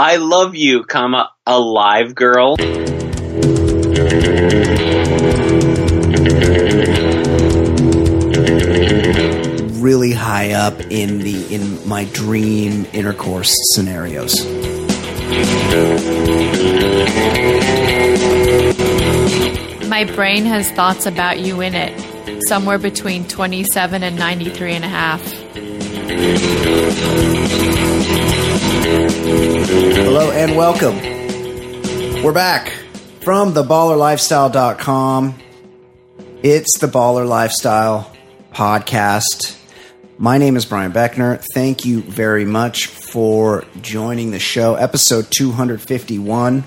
I love you, comma, alive girl. Really high up in the in my dream intercourse scenarios. My brain has thoughts about you in it, somewhere between 27 and 93 and a half. Hello and welcome. We're back from theballerlifestyle.com. It's the Baller Lifestyle podcast. My name is Brian Beckner. Thank you very much for joining the show, episode 251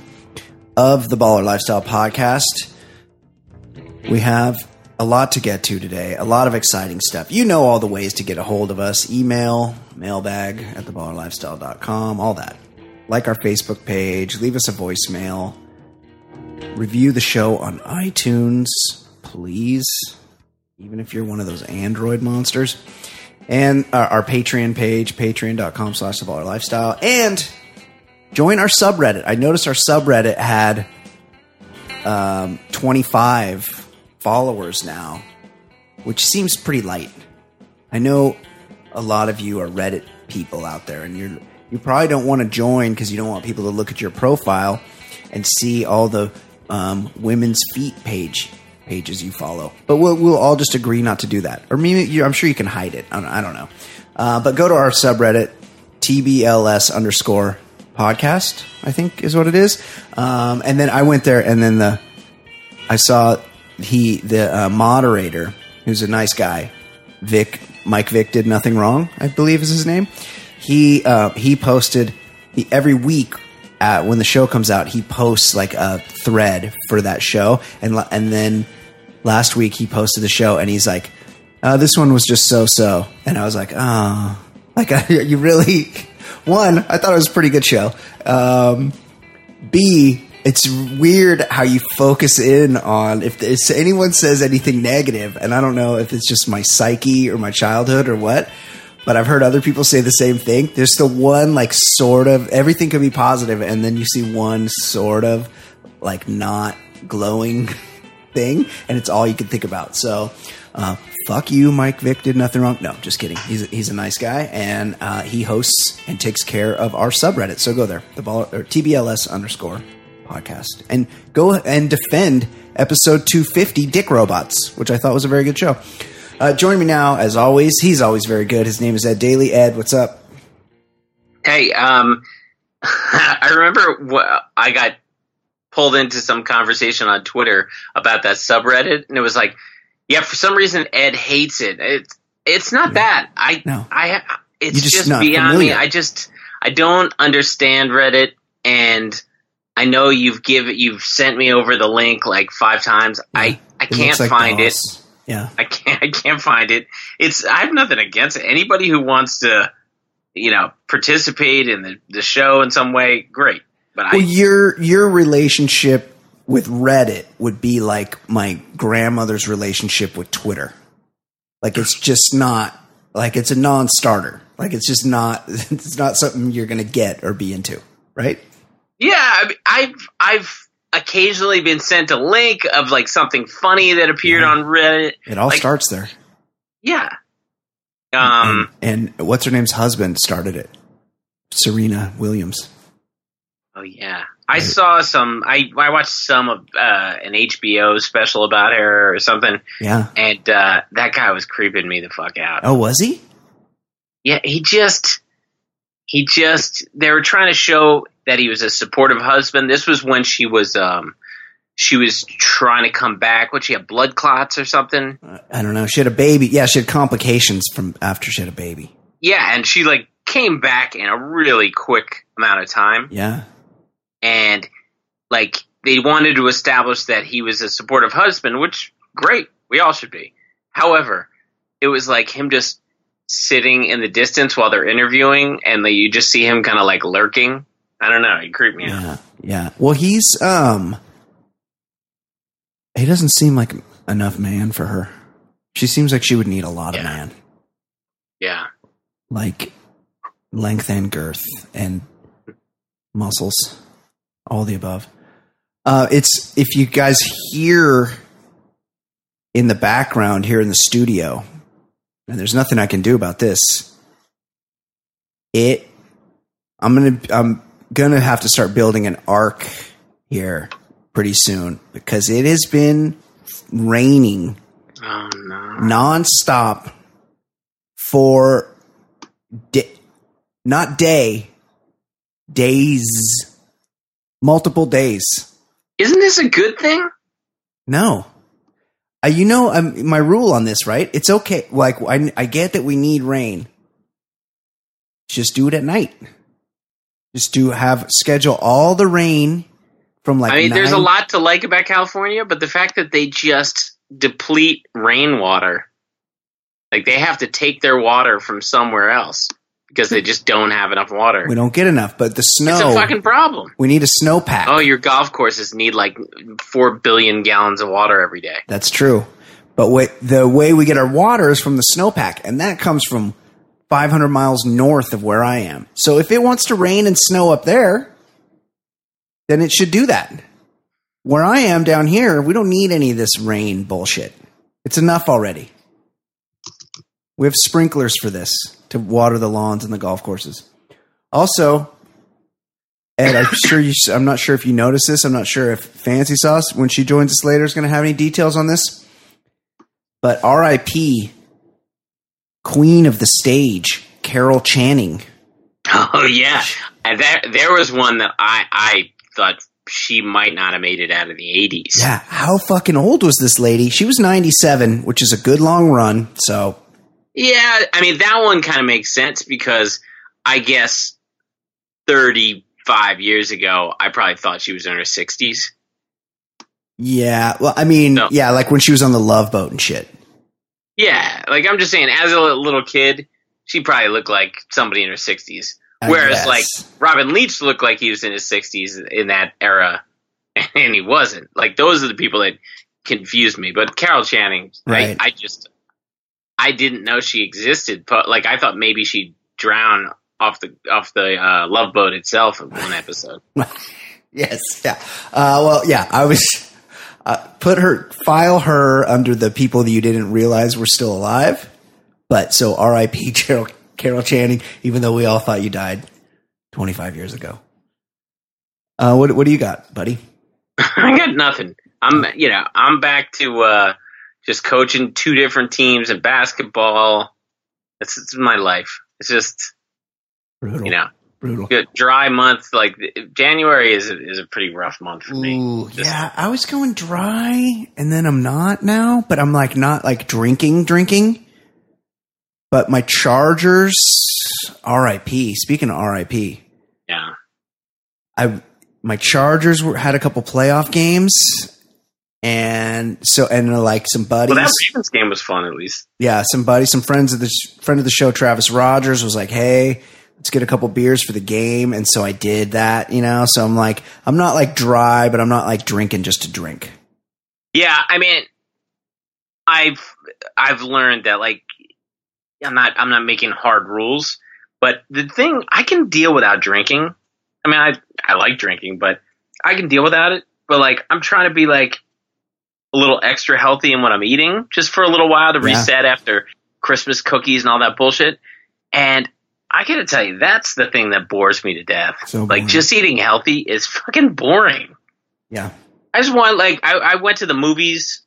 of the Baller Lifestyle podcast. We have a lot to get to today, a lot of exciting stuff. You know all the ways to get a hold of us email, mailbag at theballerlifestyle.com, all that. Like our Facebook page, leave us a voicemail, review the show on iTunes, please, even if you're one of those Android monsters. And uh, our Patreon page, patreon.com slash the baller lifestyle. And join our subreddit. I noticed our subreddit had um, 25 followers now, which seems pretty light. I know a lot of you are Reddit people out there, and you're you probably don't want to join because you don't want people to look at your profile and see all the um, women's feet page pages you follow. But we'll we'll all just agree not to do that, or maybe you, I'm sure you can hide it. I don't, I don't know. Uh, but go to our subreddit tbls underscore podcast. I think is what it is. Um, and then I went there, and then the I saw he the uh, moderator, who's a nice guy, Vic Mike Vick did nothing wrong. I believe is his name. He uh, he posted every week uh, when the show comes out. He posts like a thread for that show, and and then last week he posted the show, and he's like, uh, "This one was just so so," and I was like, "Oh, like you really." One, I thought it was a pretty good show. Um, B, it's weird how you focus in on if anyone says anything negative, and I don't know if it's just my psyche or my childhood or what, but I've heard other people say the same thing. There's the one like sort of everything could be positive, and then you see one sort of like not glowing thing, and it's all you can think about. So, uh, fuck you, Mike Vick did nothing wrong. No, just kidding. He's a, he's a nice guy, and uh, he hosts and takes care of our subreddit. So go there, the ball or TBLS underscore podcast, and go and defend episode 250, Dick Robots, which I thought was a very good show. Uh, join me now, as always. He's always very good. His name is Ed Daly. Ed, what's up? Hey, um, I remember wh- I got pulled into some conversation on Twitter about that subreddit, and it was like, yeah, for some reason Ed hates it. It's it's not that I No. I it's You're just just, beyond familiar. me. I just I don't understand Reddit, and I know you've give you've sent me over the link like five times. I I It can't like find it. Yeah. I can't I can't find it. It's I have nothing against it. Anybody who wants to, you know, participate in the, the show in some way, great. But I Well, your your relationship with Reddit would be like my grandmother's relationship with Twitter. Like it's just not like it's a non-starter. Like it's just not it's not something you're going to get or be into, right? yeah, I mean, I've I've occasionally been sent a link of like something funny that appeared Yeah. on Reddit. It all Like- starts there. Yeah. Um and, and what's her name's husband started it? Serena Williams. oh yeah. I saw some I I watched some of uh an HBO special about her or something Yeah. and uh that guy was creeping me the fuck out. Oh, was he? Yeah, he just he just they were trying to show that he was a supportive husband. This was when she was um she was trying to come back. What she had blood clots or something? I don't know. She had a baby. Yeah, she had complications from after she had a baby. Yeah, and she like came back in a really quick amount of time Yeah. and like they wanted to establish that he was a supportive husband, which great, we all should be. However, it was like him just sitting in the distance while they're interviewing and like, you just see him kind of like lurking. I don't know, he creeped me out. Yeah, yeah. Well, he's um, he doesn't seem like enough man for her. She seems like she would need a lot of man, Yeah. like length and girth, and muscles, all the above. Uh, it's if you guys hear in the background here in the studio, and there's nothing I can do about this. It, I'm gonna, I'm gonna have to start building an ark here pretty soon because it has been raining Oh no. nonstop for di- not day days multiple days. Isn't this a good thing? no. Uh, you know um, my rule on this right? It's okay. Like I, I get that we need rain. Just do it at night just do have schedule all the rain from like I mean, there's a lot to like about California, but the fact that they just deplete rainwater, like they have to take their water from somewhere else because they just don't have enough water. we don't get enough but the snow It's a fucking problem. we need a snowpack Oh, your golf courses need like four billion gallons of water every day. That's true. But what, the way we get our water is from the snowpack, and that comes from 500 miles north of where I am. So if it wants to rain and snow up there, then it should do that. Where I am down here, we don't need any of this rain bullshit. It's enough already. We have sprinklers for this to water the lawns and the golf courses. Also, Ed, I'm sure you. I'm not sure if you noticed this. I'm not sure if Fancy Sauce, when she joins us later, is going to have any details on this. But R.I.P. Queen of the stage, Carol Channing. Oh yeah, there there was one that I I thought she might not have made it out of the 80s. Yeah, how fucking old was this lady? She was 97, which is a good long run. So Yeah, I mean that one kind of makes sense because I guess 35 years ago I probably thought she was in her 60s. yeah, well, I mean, yeah, like when she was on the Love Boat and shit. Yeah, like I'm just saying, as a little kid, she probably looked like somebody in her 60s. I Whereas, guess. like Robin Leach looked like he was in his 60s in that era, and he wasn't. Like those are the people that confused me. But Carol Channing, Right. I, I just I didn't know she existed. But like I thought maybe she'd drown off the off the uh, Love Boat itself in one episode. Yes, yeah. Uh, well, yeah, I was uh, put her file her under the people that you didn't realize were still alive. But so R.I.P. Carol, Carol Channing, even though we all thought you died 25 years ago. Uh, what what do you got, buddy? I got nothing. I'm you know I'm back to uh, just coaching two different teams in basketball. It's, it's my life. It's just Brutal. you know brutal. good dry month. Like January is a, is a pretty rough month for me. Ooh, Just- yeah, I was going dry, and then I'm not now, but I'm like not like drinking, drinking. But my Chargers, R.I.P. Speaking of R.I.P., yeah. I my Chargers were, had a couple playoff games, and so and uh, like some buddies, Well, that Ravens game was fun at least. yeah, some buddies, some friends of the friend of the show, Travis Rogers, was like, "Hey, let's get a couple beers for the game," and so I did that, you know. So I'm like, I'm not like dry, but I'm not like drinking just to drink. Yeah, I mean, I've I've learned that like I'm not I'm not making hard rules, but the thing I can deal without drinking. I mean, I I like drinking, but I can deal without it. But like, I'm trying to be like a little extra healthy in what I'm eating, just for a little while to Yeah. reset after Christmas cookies and all that bullshit. And I gotta tell you, that's the thing that bores me to death. So like, just eating healthy is fucking boring. Yeah. I just want like I, I went to the movies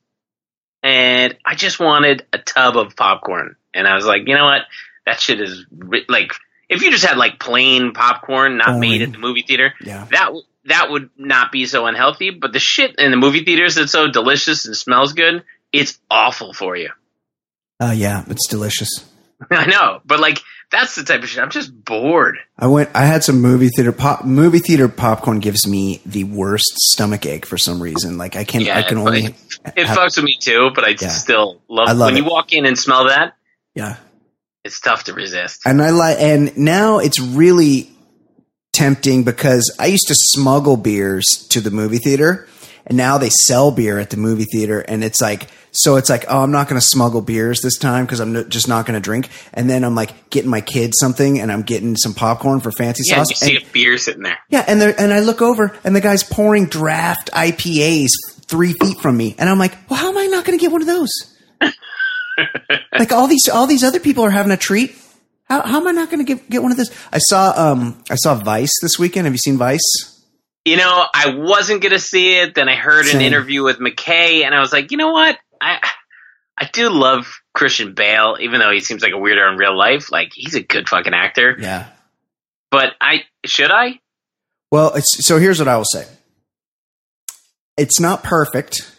and I just wanted a tub of popcorn, and I was like, you know what, that shit is ri- like if you just had like plain popcorn, not Only- made at the movie theater, Yeah. that that would not be so unhealthy. But the shit in the movie theaters that's so delicious and smells good, it's awful for you. Uh, yeah, it's delicious. I know, but like that's the type of shit. I'm just bored. I went. I had some movie theater pop. Movie theater popcorn gives me the worst stomach ache for some reason. Like I can. Yeah, I can only. It have- fucks with me too, but I Yeah. still love, I love when it. you walk in and smell that. yeah. It's tough to resist. And I like. And now it's really tempting because I used to smuggle beers to the movie theater, and now they sell beer at the movie theater, and it's like So it's like, oh, I'm not going to smuggle beers this time because I'm n- just not going to drink. And then I'm like getting my kids something, and I'm getting some popcorn for fancy Yeah, sauce. you see and- a beer sitting there. yeah, and and I look over, and the guy's pouring draft IPAs three feet from me, and I'm like, well, how am I not going to get one of those? like all these all these other people are having a treat. How, how am I not going to get get one of those? I saw um I saw Vice this weekend. Have you seen Vice? You know, I wasn't gonna see it. Then I heard Same. an interview with McKay, and I was like, you know what? I I do love Christian Bale, even though he seems like a weirdo in real life. Like he's a good fucking actor. Yeah. But I should I? Well, it's, so here's what I will say. It's not perfect.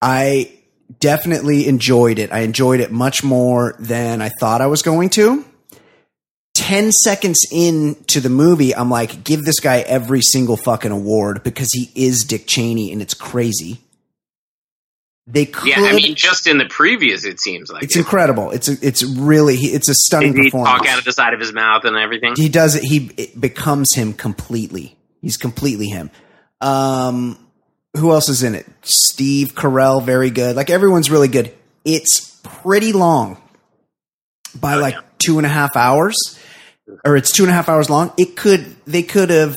I definitely enjoyed it. I enjoyed it much more than I thought I was going to. 10 seconds into the movie, I'm like, give this guy every single fucking award because he is Dick Cheney and it's crazy. They could. Yeah, I mean, just in the previous, it seems like it's it. incredible. It's a, it's really it's a stunning Did he performance. talk out of the side of his mouth and everything? he does it. He it becomes him completely. He's completely him. Um, who else is in it? Steve Carell, very good. Like everyone's really good. It's pretty long, by Oh, like yeah. two and a half hours, or it's two and a half hours long. It could they could have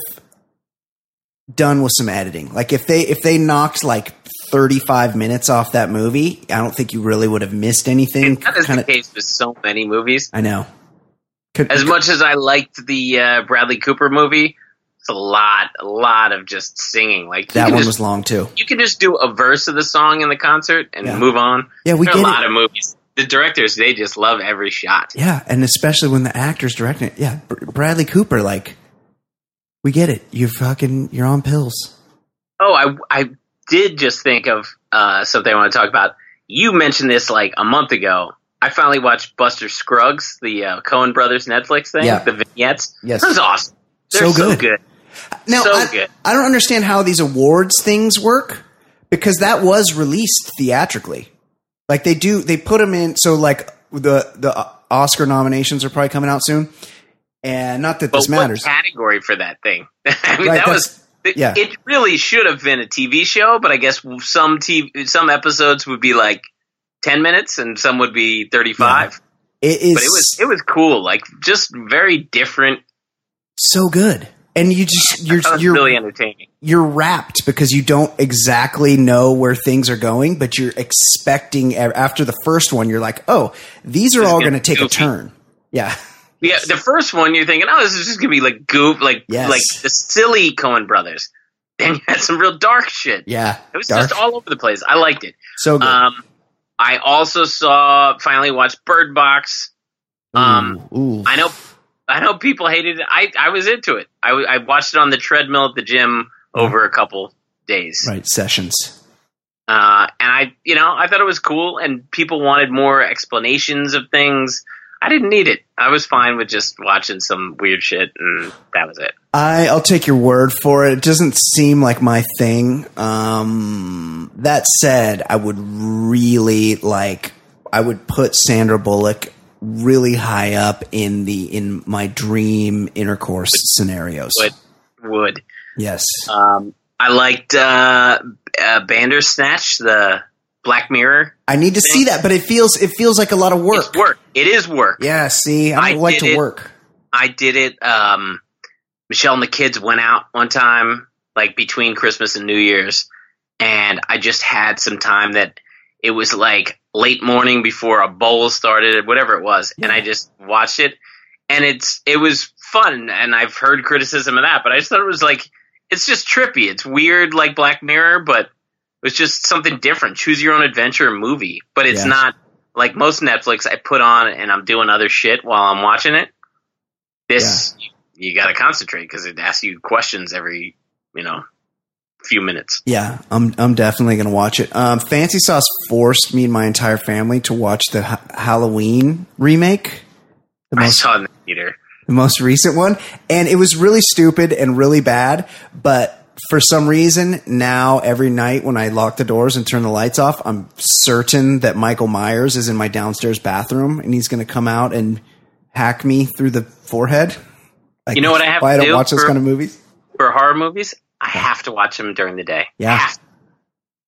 done with some editing. Like if they if they knocked like thirty five minutes off that movie, I don't think you really would have missed anything. That is Kind the case with so many movies. I know. Could, As much as I liked the uh, Bradley Cooper movie, it's a lot, a lot of just singing. Like that one just, was long too. you can just do a verse of the song in the concert and Yeah. move on. Yeah, we there get a it. lot of movies. The directors, they just love every shot. Yeah, and especially when the actor's directing it. Yeah, Br- Bradley Cooper, like, we get it. You're fucking, you're on pills. Oh, I I did just think of uh, something I want to talk about. You mentioned this like a month ago. I finally watched Buster Scruggs, the uh, Coen Brothers Netflix thing, Yeah. the vignettes. Yes. that was awesome. They're So good. so good. good. Now, So I, good. I don't understand how these awards things work because that was released theatrically. Like they do, they put them in. So like the the Oscar nominations are probably coming out soon, and not that But this what matters. category for that thing? I mean, Right, that was. It, yeah. it really should have been a TV show, but I guess some TV, some episodes would be like ten minutes, and some would be thirty-five. It is But it was it was cool, like just very different. so good, and you just you're you're really entertaining. you're wrapped because you don't exactly know where things are going, but you're expecting after the first one, you're like, oh, these are all going to take a turn. Yeah. Yeah, the first one you're thinking, oh, this is just gonna be like goof, like Yes. like the silly Coen brothers. Then you had some real dark shit. Yeah. It was Dark. just all over the place. I liked it. so good. Um, I also saw finally watched Bird Box. Um, Ooh, ooh. I know, I know people hated it. I I was into it. I I watched it on the treadmill at the gym over a couple days. right. Sessions. Uh, and I, you know, I thought it was cool, and people wanted more explanations of things. I didn't need it. I was fine with just watching some weird shit, and that was it. I, I'll take your word for it. It doesn't seem like my thing. Um, that said, I would really like, I would put Sandra Bullock really high up in the, in my dream intercourse scenarios. Would would. Yes. Um, I liked uh, uh, Bandersnatch, the Black Mirror. I need to see that, but it feels, it feels like a lot of work. It's work. It is work. Yeah. See, I I like to it. work. I did it. Um, Michelle and the kids went out one time, like between Christmas and New Year's, and I just had some time that it was like late morning before a bowl started, whatever it was, and I just watched it, and it's it was fun, and I've heard criticism of that, but I just thought it was like it's just trippy, it's weird, like Black Mirror, but it was just something different. Choose your own adventure movie, but it's Yeah. not like most Netflix. I put on and I'm doing other shit while I'm watching it. This you, got to concentrate because it asks you questions every you know few minutes. Yeah, I'm I'm definitely gonna watch it. Um, Fancy Sauce forced me and my entire family to watch the ha- Halloween remake, the I most saw in the theater. the most recent one, and it was really stupid and really bad. But for some reason, now every night when I lock the doors and turn the lights off, I'm certain that Michael Myers is in my downstairs bathroom and he's gonna come out and hack me through the forehead. Like, You know what I have Why I don't do watch those kind of movies? For horror movies, I have to watch them during the day. Yeah.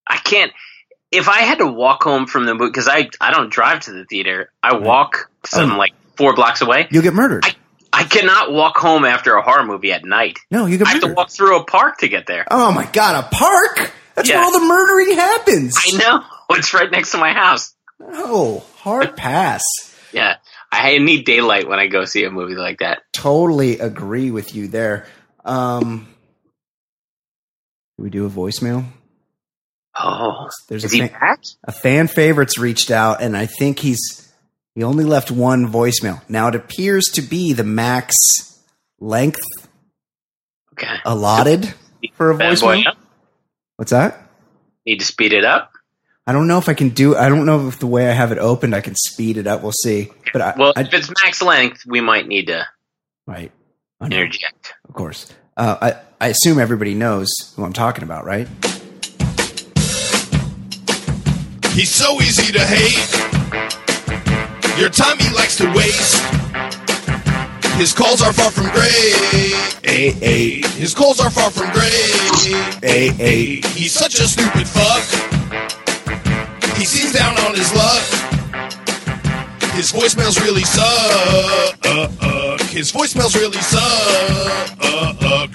I can't. if I had to walk home from the movie because I I don't drive to the theater, I walk some Oh. like four blocks away. You'll get murdered. I I cannot walk home after a horror movie at night. no, you get I have to walk through a park to get there. oh my god, a park? That's Yeah. where all the murdering happens. I know it's right next to my house. Oh, hard pass. Yeah, I need daylight when I go see a movie like that. Totally agree with you there. Um, we do a voicemail? Oh, There's is a he fan, back? a fan favorites reached out, and I think he's he only left one voicemail. Now it appears to be the max length Okay, allotted for a voicemail. What's that? Need to speed it up. I don't know if I can do. I don't know if the way I have it opened, I can speed it up. We'll see. But I, Well, I, if it's max length, we might need to right, interject. of course. Uh, I I assume everybody knows who I'm talking about, right? He's so easy to hate. Your time he likes to waste. His calls are far from great. A A His calls are far from great. A A. He's such a stupid fuck. He seems down on his luck. His voicemails really suck. His voicemails really suck.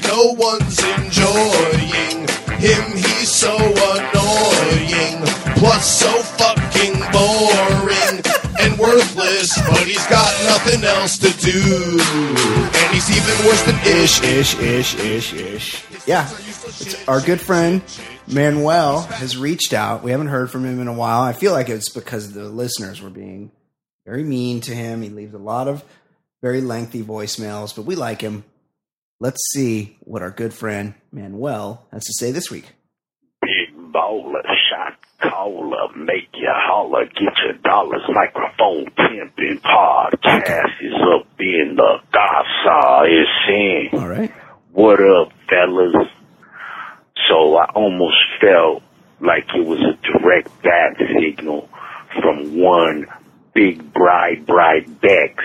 No one's enjoying him. He's so annoying. Plus, so fucking boring and worthless. But he's got nothing else to do. And he's even worse than ish. Ish ish ish ish. Yeah, it's our good friend Manuel has reached out. We haven't heard from him in a while. I feel like it's because the listeners were being very mean to him. He leaves a lot of very lengthy voicemails, but we like him. Let's see what our good friend Manuel has to say this week. Big bowler, shot caller, make you holler, get your dollars, microphone pimping, podcast is up in the casa, it's in. All right. What up, fellas? So I almost felt like it was a direct bat signal from one big bride, bride Bex,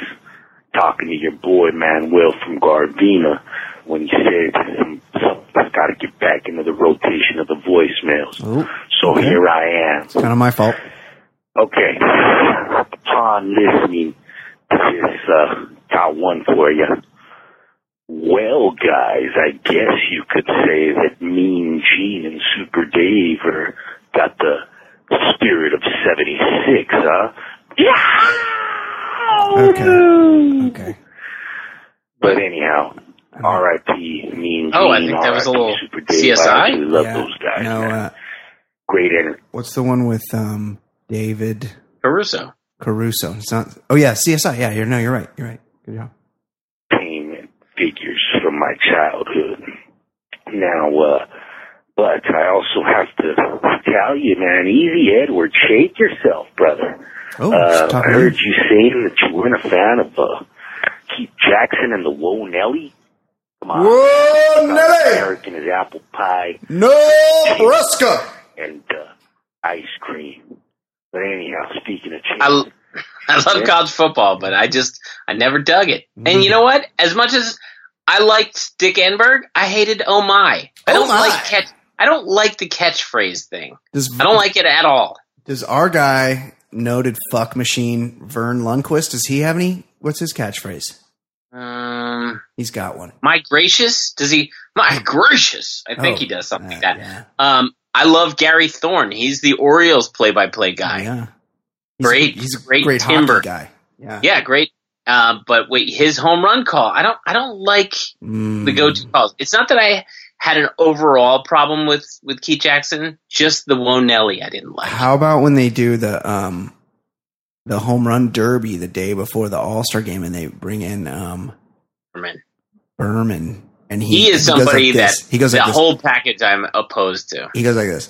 talking to your boy Manuel from Gardena when he said um, something's got to get back into the rotation of the voicemails. Oh, So okay. here I am. kind of my fault. Okay. Upon listening to this, uh, got one for you. Well, guys, I guess you could say that Mean Gene and Super Dave are got the spirit of 76, huh? Yeah! Okay. Okay. But anyhow, R.I.P. Mean Gene. Oh, I think that was a R.I.P. little Super Dave. CSI? I actually love Yeah. those guys. No, man. uh, Great energy. what's the one with um, David Caruso. Caruso? It's not. Oh yeah, CSI. Yeah, you're no, you're right. You're right. Good job. entertainment figures from my childhood. Now, uh, but I also have to tell you, man, Easy Edward, shake yourself, brother. Oh, Uh, I heard you saying that you weren't a fan of uh, Keith Jackson and the Whoa Nelly. Come on. Whoa, Nelly! American is apple pie No, Ruska. and uh, ice cream. But anyhow, speaking of I, change, I love Yeah. college football, but I just I never dug it. And you know what? As much as I liked Dick Enberg, I hated Oh My. I Oh don't My. like catch. I don't like the catchphrase thing. Does I don't like it at all. does our guy noted fuck machine Verne Lundquist? Does he have any? What's his catchphrase? Um, He's got one. my gracious, does he? My gracious, I think Oh, he does something like uh, that. Yeah. Um, I love Gary Thorne. He's the Orioles play-by-play guy. yeah. He's Great- A, he's a great great timber. guy. Yeah. Yeah, great. Uh, but wait, his home run call. I don't. I don't like Mm. the go-to calls. It's not that I had an overall problem with with Keith Jackson. Just the Whoa Nelly I didn't like. How about when they do the um the home run derby the day before the All Star game and they bring in um Man. Berman and he He is somebody like this. that he goes the like this. whole package I'm opposed to. he goes like this.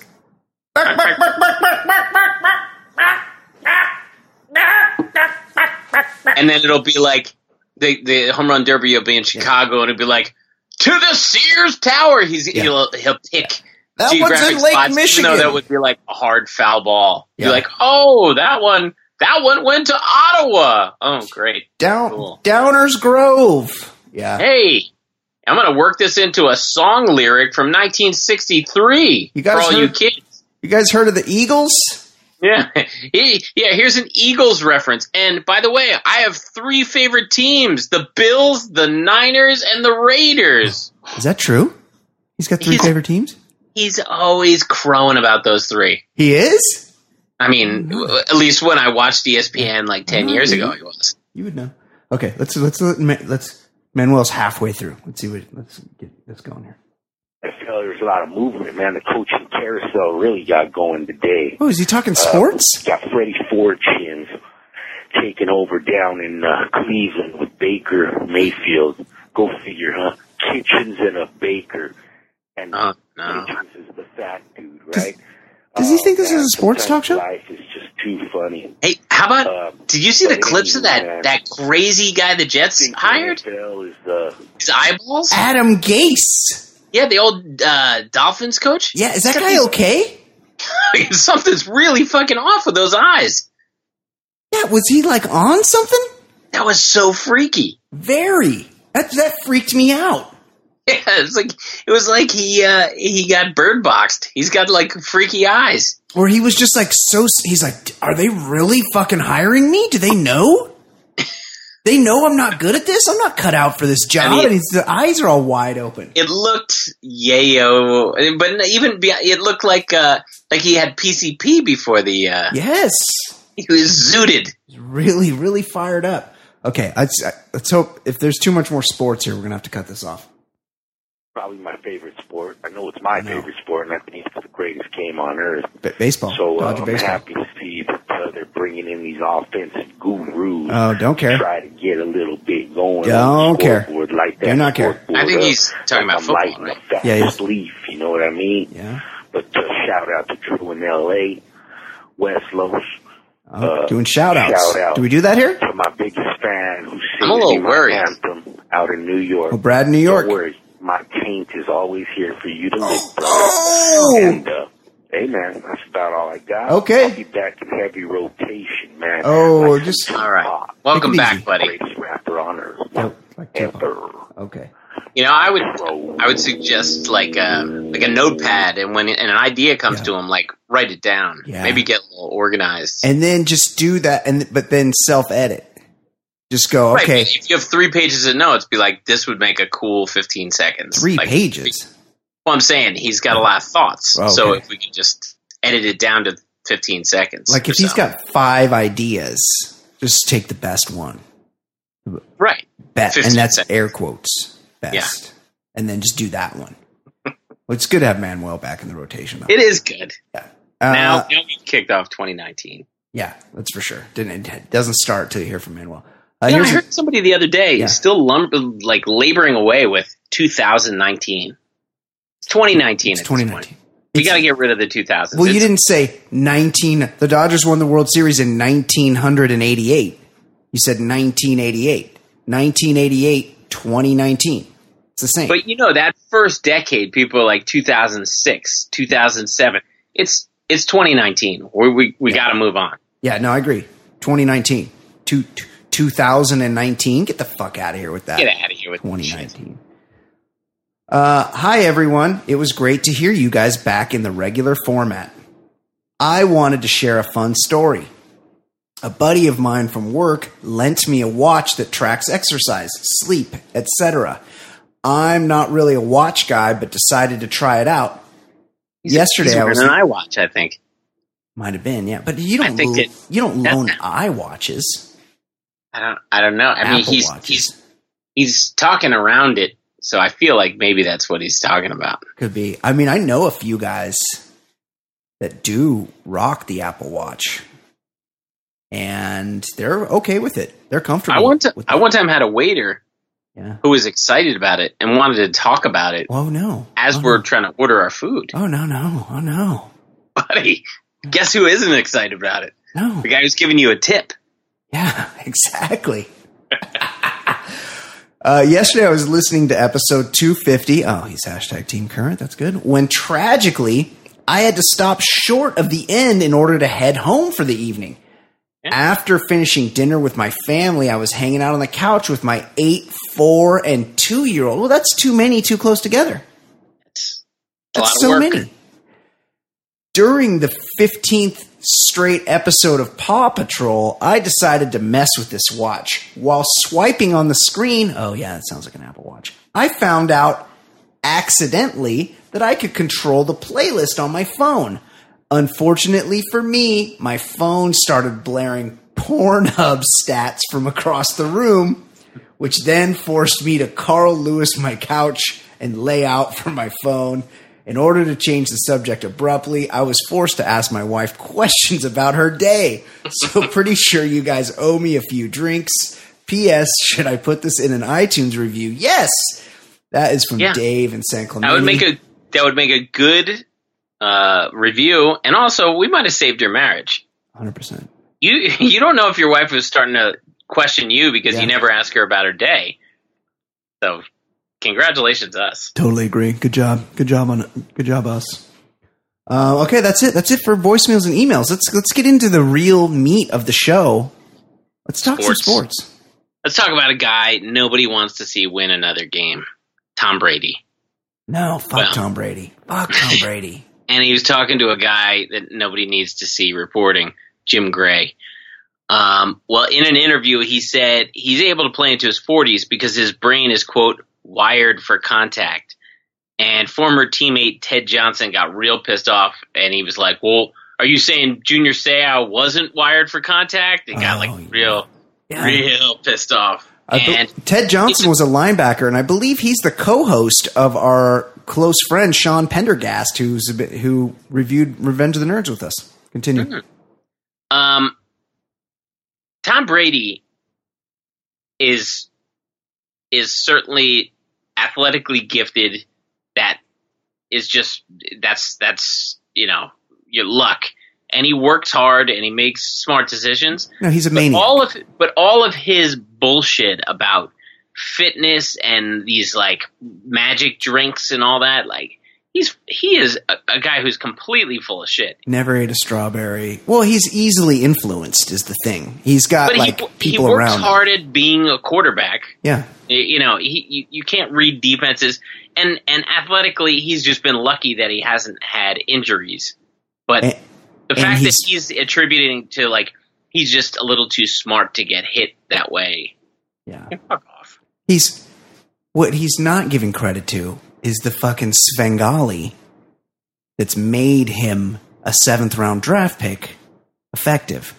And then it'll be like the the home run derby will be in Chicago, and it'll be like to the Sears Tower. He's Yeah. he'll he'll pick That one's geographic in Lake spots, Michigan. even though that would be like a hard foul ball. Yeah. You're like, oh, that one that one went to Ottawa. Oh, great. Down Cool. Downers Grove. Yeah. Hey, I'm gonna work this into a song lyric from 1963 You for guys all you kids. You guys heard of the Eagles? Yeah, He- yeah. Here's an Eagles reference. And by the way, I have three favorite teams: the Bills, the Niners, and the Raiders. Is that true? He's got three He's- favorite teams. He's always crowing about those three. He is. I mean, at least when I watched ESPN like ten years ago, he was. You would know. Okay, let's let's let's Manuel's halfway through. Let's see what let's get this going here. I feel there's a lot of movement, man. The coaching carousel really got going today. Oh, is he talking sports? Got Freddie Fortunes taking over down in uh, Cleveland with Baker Mayfield. Go figure, huh? Kitchens and a Baker. And Oh no! Kitchens is the fat dude, right? does he Oh, think this is a sports talk show? sometimes Life is just too funny. Hey, how about? Uh, Did you see the but clips of anyway, that that crazy guy the Jets hired? Is the His eyeballs? Adam Gase. Yeah, the old uh, Dolphins coach. Yeah, is that guy these- okay? Something's really fucking off with those eyes. Yeah, was he like on something? That was so freaky. Very. That that freaked me out. Yeah, it's like it was like he uh, he got bird boxed. He's got like freaky eyes. Or he was just like so. He's like, are they really fucking hiring me? Do they know? They know I'm not good at this. I'm not cut out for this job. I mean- and his the eyes are all wide open. It looked yayo, but even be, it looked like uh, like he had PCP before the uh, Yes, he was zooted. Really, really fired up. Okay, let's let's hope if there's too much more sports here, we're gonna have to cut this off. probably my favorite sport. I know it's my No. favorite sport, and I think it's the greatest game on earth. B- baseball, So uh, Dodger I'm baseball. happy to see that uh, they're bringing in these offensive gurus. Oh, don't care. Try to get a little bit going. Don't care. scoreboard Like that Do not care. I think up. he's talking about I'm football, lighting right? a Yeah, he's- leaf, you know what I mean? Yeah, But uh, shout out to Drew in L.A., West Los, oh, Uh, doing shout outs. shout out. Do we do that here? to my biggest fan who's I'm a little my worried. anthem out in New York. Oh, Brad, in New York. Don't worry, my taint is always here for you to lick, brother. Oh, And uh, hey, man, that's about all I got. Okay. I'll be back in heavy rotation, man. Oh, Like just- All right. pop. Welcome back, easy. buddy. Greatest rapper on earth. Oh, yep, like Tupac. Ever. okay. You know, I would I would suggest like a like a notepad, and when and an idea comes Yeah. to him, like write it down. Yeah. Maybe get a little organized. And then just do that, and but then self edit. Just go Right, okay. If you have three pages of notes, be like, this would make a cool 15 seconds. Three Like, pages. Well, I'm saying he's got a lot of thoughts. Oh, So if we can just edit it down to 15 seconds. Like if he's got five ideas, just take the best one. Right. Best. and that's seconds. air quotes. Best, and then just do that one. well, it's good to have Manuel back in the rotation. Though. It is good. Yeah. now, Uh, now we've kicked off 2019. yeah, that's for sure. Didn't it doesn't start till you hear from Manuel. Uh, I heard somebody the other day Yeah. still lum- like laboring away with 2019. It's 2019. it's at this point. 2019. We It's- got to get rid of the 2000s. Well, you It's- didn't say 19. The Dodgers won the World Series in 1988. You said 1988. 1988, 2019. It's the same. But you know that first decade, people are like 2006, 2007. It's it's 2019. We we, we got to move on. yeah, no, I agree. 2019. Two, 2019. Get the fuck out of here with that. Get out of here with 2019. Uh, hi, everyone. It was great to hear you guys back in the regular format. I wanted to share a fun story. A buddy of mine from work lent me a watch that tracks exercise, sleep, etc. I'm not really a watch guy, but decided to try it out. He's- Yesterday, I was an iWatch. I think. might have been, yeah. But you don't lo- it- you don't loan iWatches. I don't. I don't know. I mean, he's watches. he's he's talking around it, so I feel like maybe that's what he's talking about. Could be. I mean, I know a few guys that do rock the Apple Watch, and they're okay with it. They're comfortable. I one time, with I one time had a waiter Yeah. who was excited about it and wanted to talk about it Oh no. as oh, we're No. trying to order our food. Oh no no oh no Buddy, guess who isn't excited about it? no. The guy who's giving you a tip. Yeah, exactly. uh, yesterday, I was listening to episode 250. Oh, he's hashtag Team Current. That's good. When tragically, I had to stop short of the end in order to head home for the evening. After finishing dinner with my family, I was hanging out on the couch with my eight, four, and two year old. Well, that's too many, too close together. A That's so many. during the 15th straight episode of Paw Patrol, I decided to mess with this watch. While swiping on the screen, oh yeah, that sounds like an Apple Watch, I found out accidentally that I could control the playlist on my phone. Unfortunately for me, my phone started blaring Pornhub stats from across the room, which then forced me to Carl Lewis my couch and lay out for my phone. In order to change the subject abruptly, I was forced to ask my wife questions about her day. So, pretty sure you guys owe me a few drinks. P.S. Should I put this in an iTunes review? Yes. That is from Yeah. Dave in San Clemente. That would make a that would make a good uh, review, and also we might have saved your marriage. 100%. You you don't know if your wife was starting to question you because Yeah. you never ask her about her day. So, congratulations, us. Totally agree. Good job. Good job on good job us. Uh, okay, that's it. That's it for voicemails and emails. Let's let's get into the real meat of the show. Let's talk some Sports. sports. Let's talk about a guy nobody wants to see win another game, Tom Brady. No, fuck Well. Tom Brady. Fuck Tom Brady. and he was talking to a guy that nobody needs to see reporting, Jim Gray. Um, well, in an interview, he said he's able to play into his 40s because his brain is, quote, wired for contact. And former teammate Ted Johnson got real pissed off, and he was like, Well, are you saying Junior Seau wasn't wired for contact? And got Oh, like real, Yeah. real pissed off. And Ted Johnson was a linebacker, and I believe he's the co-host of our close friend Sean Pendergast, who's a bit, who reviewed Revenge of the Nerds with us. Continue. Mm-hmm. Um, Tom Brady is is certainly athletically gifted. That is just that's that's you know your luck, and he works hard and he makes smart decisions. No, he's a But maniac. all of but all of his bullshit about fitness and these like magic drinks and all that, like he's he is a, a guy who's completely full of shit. Never ate a strawberry. Well, he's easily influenced, is the thing. He's got But like he, he people works around. him. hard at being a quarterback. Yeah, You know, he you, you can't read defenses, and and athletically, he's just been lucky that he hasn't had injuries. But And- the fact that he's- he's attributing to like he's just a little too smart to get hit that way. yeah. Fuck off. He's what he's not giving credit to is the fucking Svengali that's made him a seventh round draft pick effective,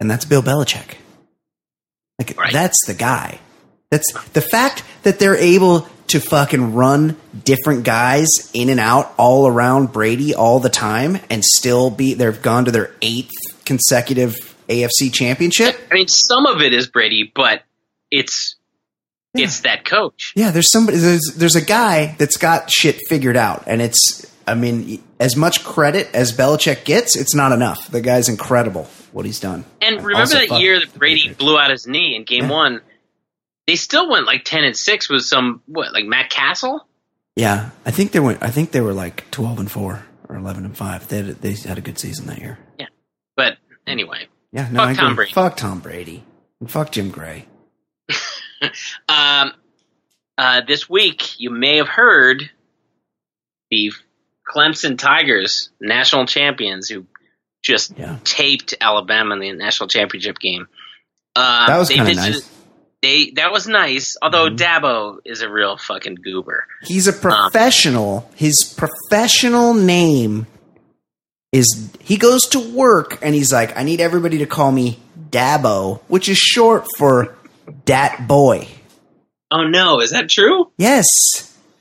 and that's Bill Belichick. Like Right. that's the guy. That's the fact that they're able to fucking run different guys in and out all around Brady all the time and still be they've gone to their eighth consecutive AFC championship. I mean, some of it is Brady, but it's it's that coach. Yeah, there's somebody there's there's a guy that's got shit figured out, and it's I mean as much credit as Belichick gets, it's not enough. The guy's incredible what he's done. And remember Also, that year that Brady blew out his knee in Game Yeah. One? They still went like ten and six with some what like Matt Cassel. Yeah, I think they went. I think they were like twelve and four or eleven and five. They had, they had a good season that year. Yeah, but anyway, Yeah, no, Fuck I Tom agree. Brady. Fuck Tom Brady. And fuck Jim Gray. um, uh, this week you may have heard the Clemson Tigers, national champions, who just Yeah. taped Alabama in the national championship game. Uh, That was kind of nice. They that was nice, although Mm-hmm. Dabo is a real fucking goober. He's a professional. His professional name is he goes to work and he's like, I need everybody to call me Dabo, which is short for Dat Boy. Oh no, is that true? Yes.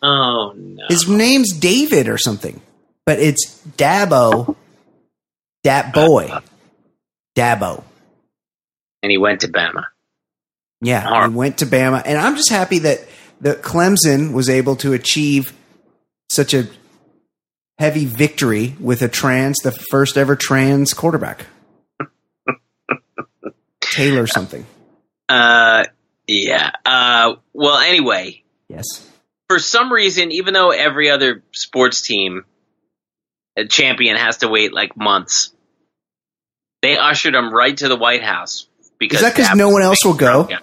Oh no. His name's David or something. But it's Dabo. Dat Boy. Dabo. and he went to Bama. Yeah, he Horrible. went to Bama, and I'm just happy that that Clemson was able to achieve such a heavy victory with a trans, the first ever trans quarterback, Taylor something. Uh, yeah. Uh, well, anyway, Yes, for some reason, even though every other sports team a champion has to wait like months, they ushered him right to the White House because is that because no one else will go? Guy.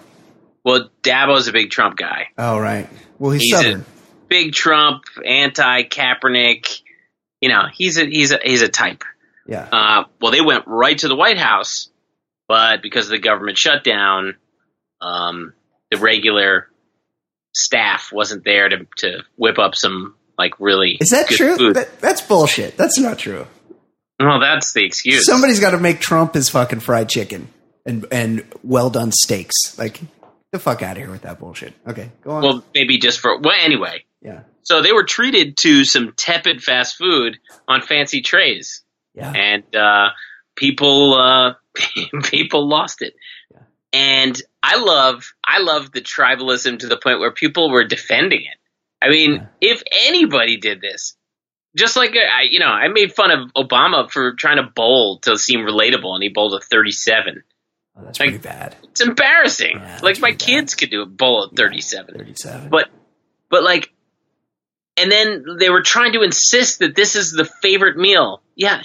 Well, Dabo's a big Trump guy. Oh right. Well, he's, He's a- Big Trump, anti Kaepernick. you know, he's a he's a he's a type. Yeah. Uh, well, they went right to the White House, but because of the government shutdown, um, the regular staff wasn't there to to whip up some like really Is that true? That, that's bullshit. That's not true. well, that's the excuse. Somebody's got to make Trump his fucking fried chicken and and well done steaks. Like the fuck out of here with that bullshit. Okay, go on. well, maybe just for well, anyway. yeah, So they were treated to some tepid fast food on fancy trays. yeah, and uh, people uh, people lost it. Yeah. And I love I love the tribalism to the point where people were defending it. I mean, Yeah. if anybody did this, just like I, you know, I made fun of Obama for trying to bowl to seem relatable, and he bowled a thirty-seven. Oh, that's like- pretty bad. It's embarrassing. Yeah, like my bad. kids could do a bowl at thirty-seven. Thirty-seven. But but like and then they were trying to insist that this is the favorite meal. Yeah.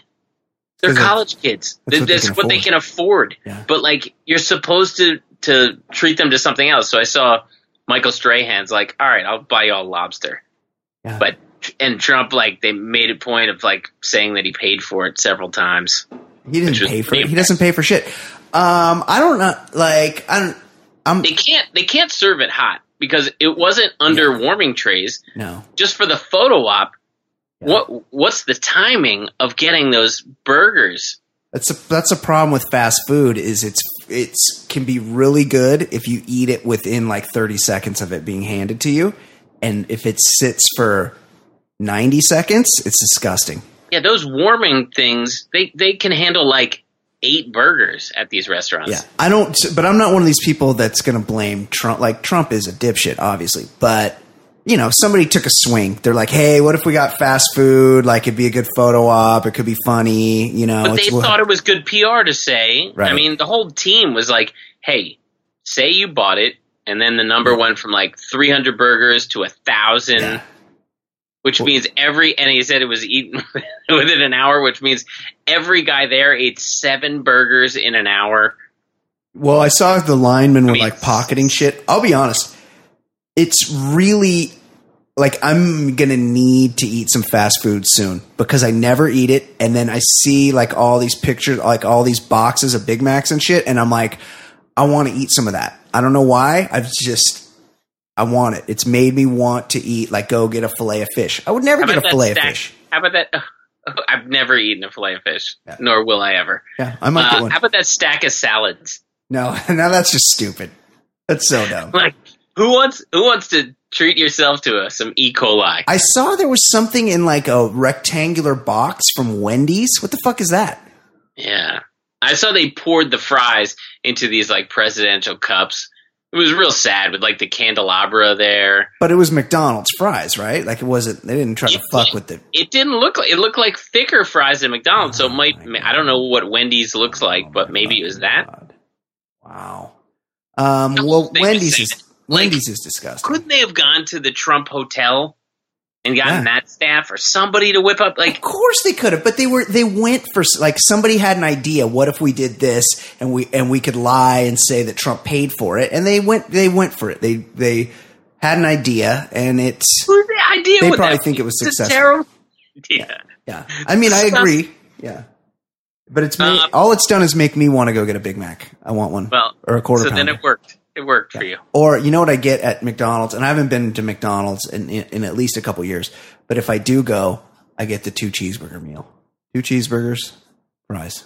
They're college kids. that's what they can what they afford. can afford. Yeah. But like you're supposed to to treat them to something else. So I saw Michael Strahan's like, "All right, I'll buy you all lobster." Yeah. But and Trump like they made a point of like saying that he paid for it several times. he didn't pay for it. He doesn't pay for shit. Um, I don't know. Like I don't. I'm They can't they can't serve it hot because it wasn't under warming trays. no. just for the photo op, Yeah. what what's the timing of getting those burgers? That's a that's a problem with fast food. Is it's it's can be really good if you eat it within like thirty seconds of it being handed to you, and if it sits for ninety seconds, it's disgusting. Yeah, those warming things they they can handle like eight burgers at these restaurants. Yeah, I don't. But I'm not one of these people that's going to blame Trump. Like Trump is a dipshit, obviously, but you know, somebody took a swing. They're like, "Hey, what if we got fast food? Like, it'd be a good photo op. It could be funny." You know, but they thought it was good PR to say. Right. I mean, the whole team was like, "Hey, say you bought it," and then the number mm-hmm. went from like 300 burgers to a thousand. Yeah. Which means every, and he said it was eaten within an hour, which means every guy there ate seven burgers in an hour. Well, I saw the linemen were mean- like pocketing shit. I'll be honest. It's really like I'm to need to eat some fast food soon because I never eat it. And then I see like all these pictures, like all these boxes of Big Macs and shit. And I'm like, I want to eat some of that. I don't know why. I've just, I want it. It's made me want to eat, like, go get a filet of fish. I would never get a filet of fish. How about that? I've never eaten a fillet of fish, Yeah. nor will I ever. Yeah, I might Uh, how about that stack of salads? no, now that's just stupid. That's so dumb. Like, who wants who wants to treat yourself to a, some E. coli? I saw there was something in like a rectangular box from Wendy's. What the fuck is that? Yeah, I saw they poured the fries into these like presidential cups. It was real sad with like the candelabra there. But it was McDonald's fries, right? Like it wasn't. They didn't try to It- fuck with the. It didn't look like it looked like thicker fries than McDonald's. so it might Oh I don't know what Wendy's looks like, Oh but my maybe it was that. Wow. Um, well, whole thing was Wendy's is Wendy's is disgusting. Couldn't they have gone to the Trump hotel and gotten Yeah. that staff or somebody to whip up like Of course they could have, but they were they went for like somebody had an idea. What if we did this and we and we could lie and say that Trump paid for it, and they went they went for it. They they had an idea, and it's Who's the idea? They probably think it was It's a successful. terrible idea. Yeah, I mean, I agree. Yeah, but it's made, Um, all it's done is make me want to go get a Big Mac. I want one, Well, or a quarter so pounder. then it worked. It worked for you. or you know what I get at McDonald's, and I haven't been to McDonald's in, in, in at least a couple years. But if I do go, I get the two cheeseburger meal, two cheeseburgers, fries.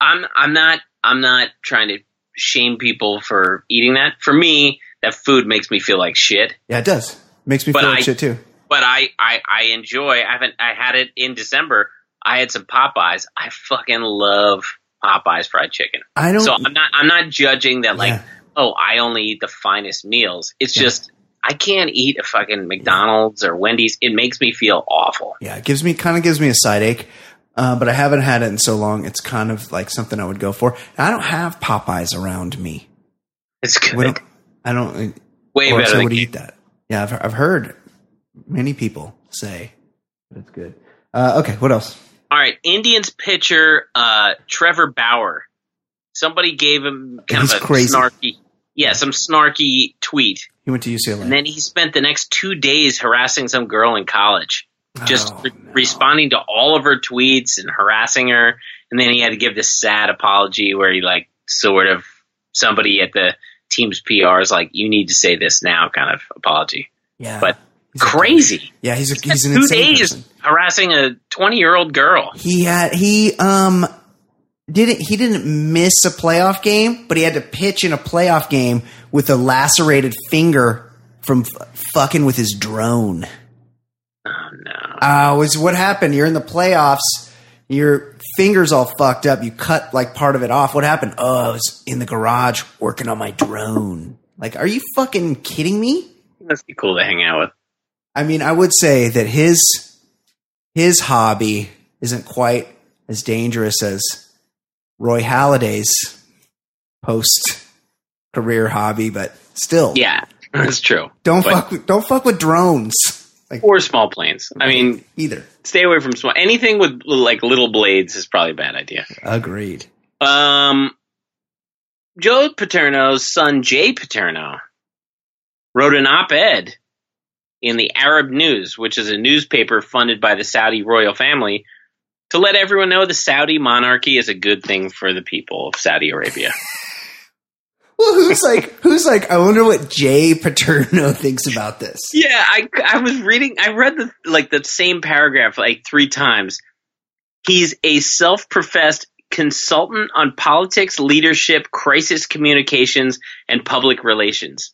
I'm I'm not I'm not trying to shame people for eating that. For me, that food makes me feel like shit. Yeah, it does. Makes me But feel like shit too. But I, I I enjoy. I haven't. I had it in December. I had some Popeyes. I fucking love Popeyes fried chicken. I don't. So I'm not I'm not judging that like Yeah. Oh I only eat the finest meals. It's just I can't eat a fucking McDonald's or Wendy's. It makes me feel awful. yeah, it gives me kind of gives me a side ache. Uh, but I haven't had it in so long. It's kind of like something I would go for. I don't have Popeyes around me. It's good. Don't. I don't. Way better I would eat that. Yeah, I've, I've heard many people say that it's good. Uh, okay, what else? All right, Indians pitcher uh, Trevor Bauer. Somebody gave him kind He's of a crazy. snarky, yeah, some snarky tweet, He went to UCLA. and then he spent the next two days harassing some girl in college. just Oh, re- no. responding to all of her tweets and harassing her. And then he had to give this sad apology where he like sort of somebody at the team's PR is like, "You need to say this now," kind of apology. Yeah, But He's crazy. yeah, he's a, he's an Two insane days person. harassing a twenty-year-old girl. He had he um didn't he didn't miss a playoff game, but he had to pitch in a playoff game with a lacerated finger from f- fucking with his drone. Oh no! Uh, was what happened? You're in the playoffs. Your fingers all fucked up. You cut like part of it off. What happened? Oh, I was in the garage working on my drone. Like, are you fucking kidding me? Must be cool to hang out with. I mean, I would say that his his hobby isn't quite as dangerous as Roy Halladay's post career hobby, but still, Yeah, that's true. don't But- fuck with, don't fuck with drones like or small planes. I mean, either. stay away from small. Anything with like little blades is probably a bad idea. Agreed. Um, Joe Paterno's son Jay Paterno wrote an op-ed in the Arab News, which is a newspaper funded by the Saudi royal family, to let everyone know the Saudi monarchy is a good thing for the people of Saudi Arabia. Well, who's like who's like? I wonder what Jay Paterno thinks about this. Yeah, I I was reading. I read the like the same paragraph like three times. He's a self-professed consultant on politics, leadership, crisis communications, and public relations.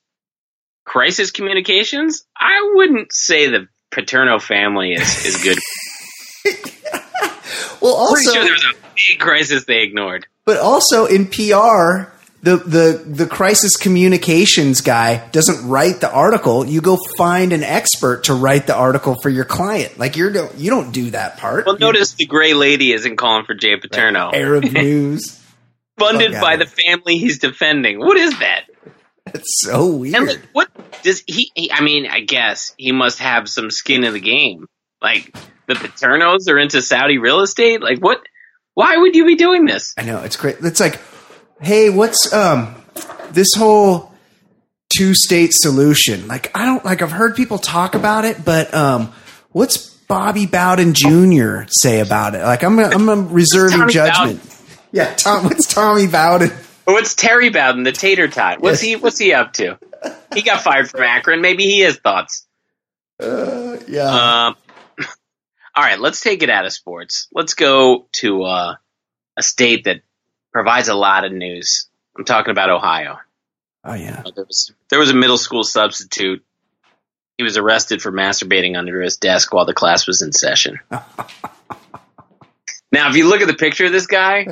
Crisis communications? I wouldn't say the Paterno family is is good. Well, Pretty also, sure there was a big crisis they ignored. but also in PR, the the the crisis communications guy doesn't write the article. You go find an expert to write the article for your client. Like you're you don't do that part. Well, notice the gray lady isn't calling for Jay Paterno, Arab news. funded fuck by the family he's defending. What is that? That's so weird. And like, what does he, he? I mean, I guess he must have some skin in the game. Like the Paternos are into Saudi real estate. Like what? Why would you be doing this? I know it's great. It's like, hey, what's um this whole two state solution? Like, I don't like. I've heard people talk about it, but um, what's Bobby Bowden Jr. say about it? Like, I'm I'm gonna reserving judgment. Yeah, Tom. What's Tommy Bowden? Or what's Terry Bowden, the tater tot? What's he? What's he up to? He got fired from Akron. Maybe he has thoughts. Uh, yeah, Um, all right, let's take it out of sports. Let's go to uh, a state that provides a lot of news. I'm talking about Ohio. oh yeah. There was there was a middle school substitute. He was arrested for masturbating under his desk while the class was in session. now, if you look at the picture of this guy,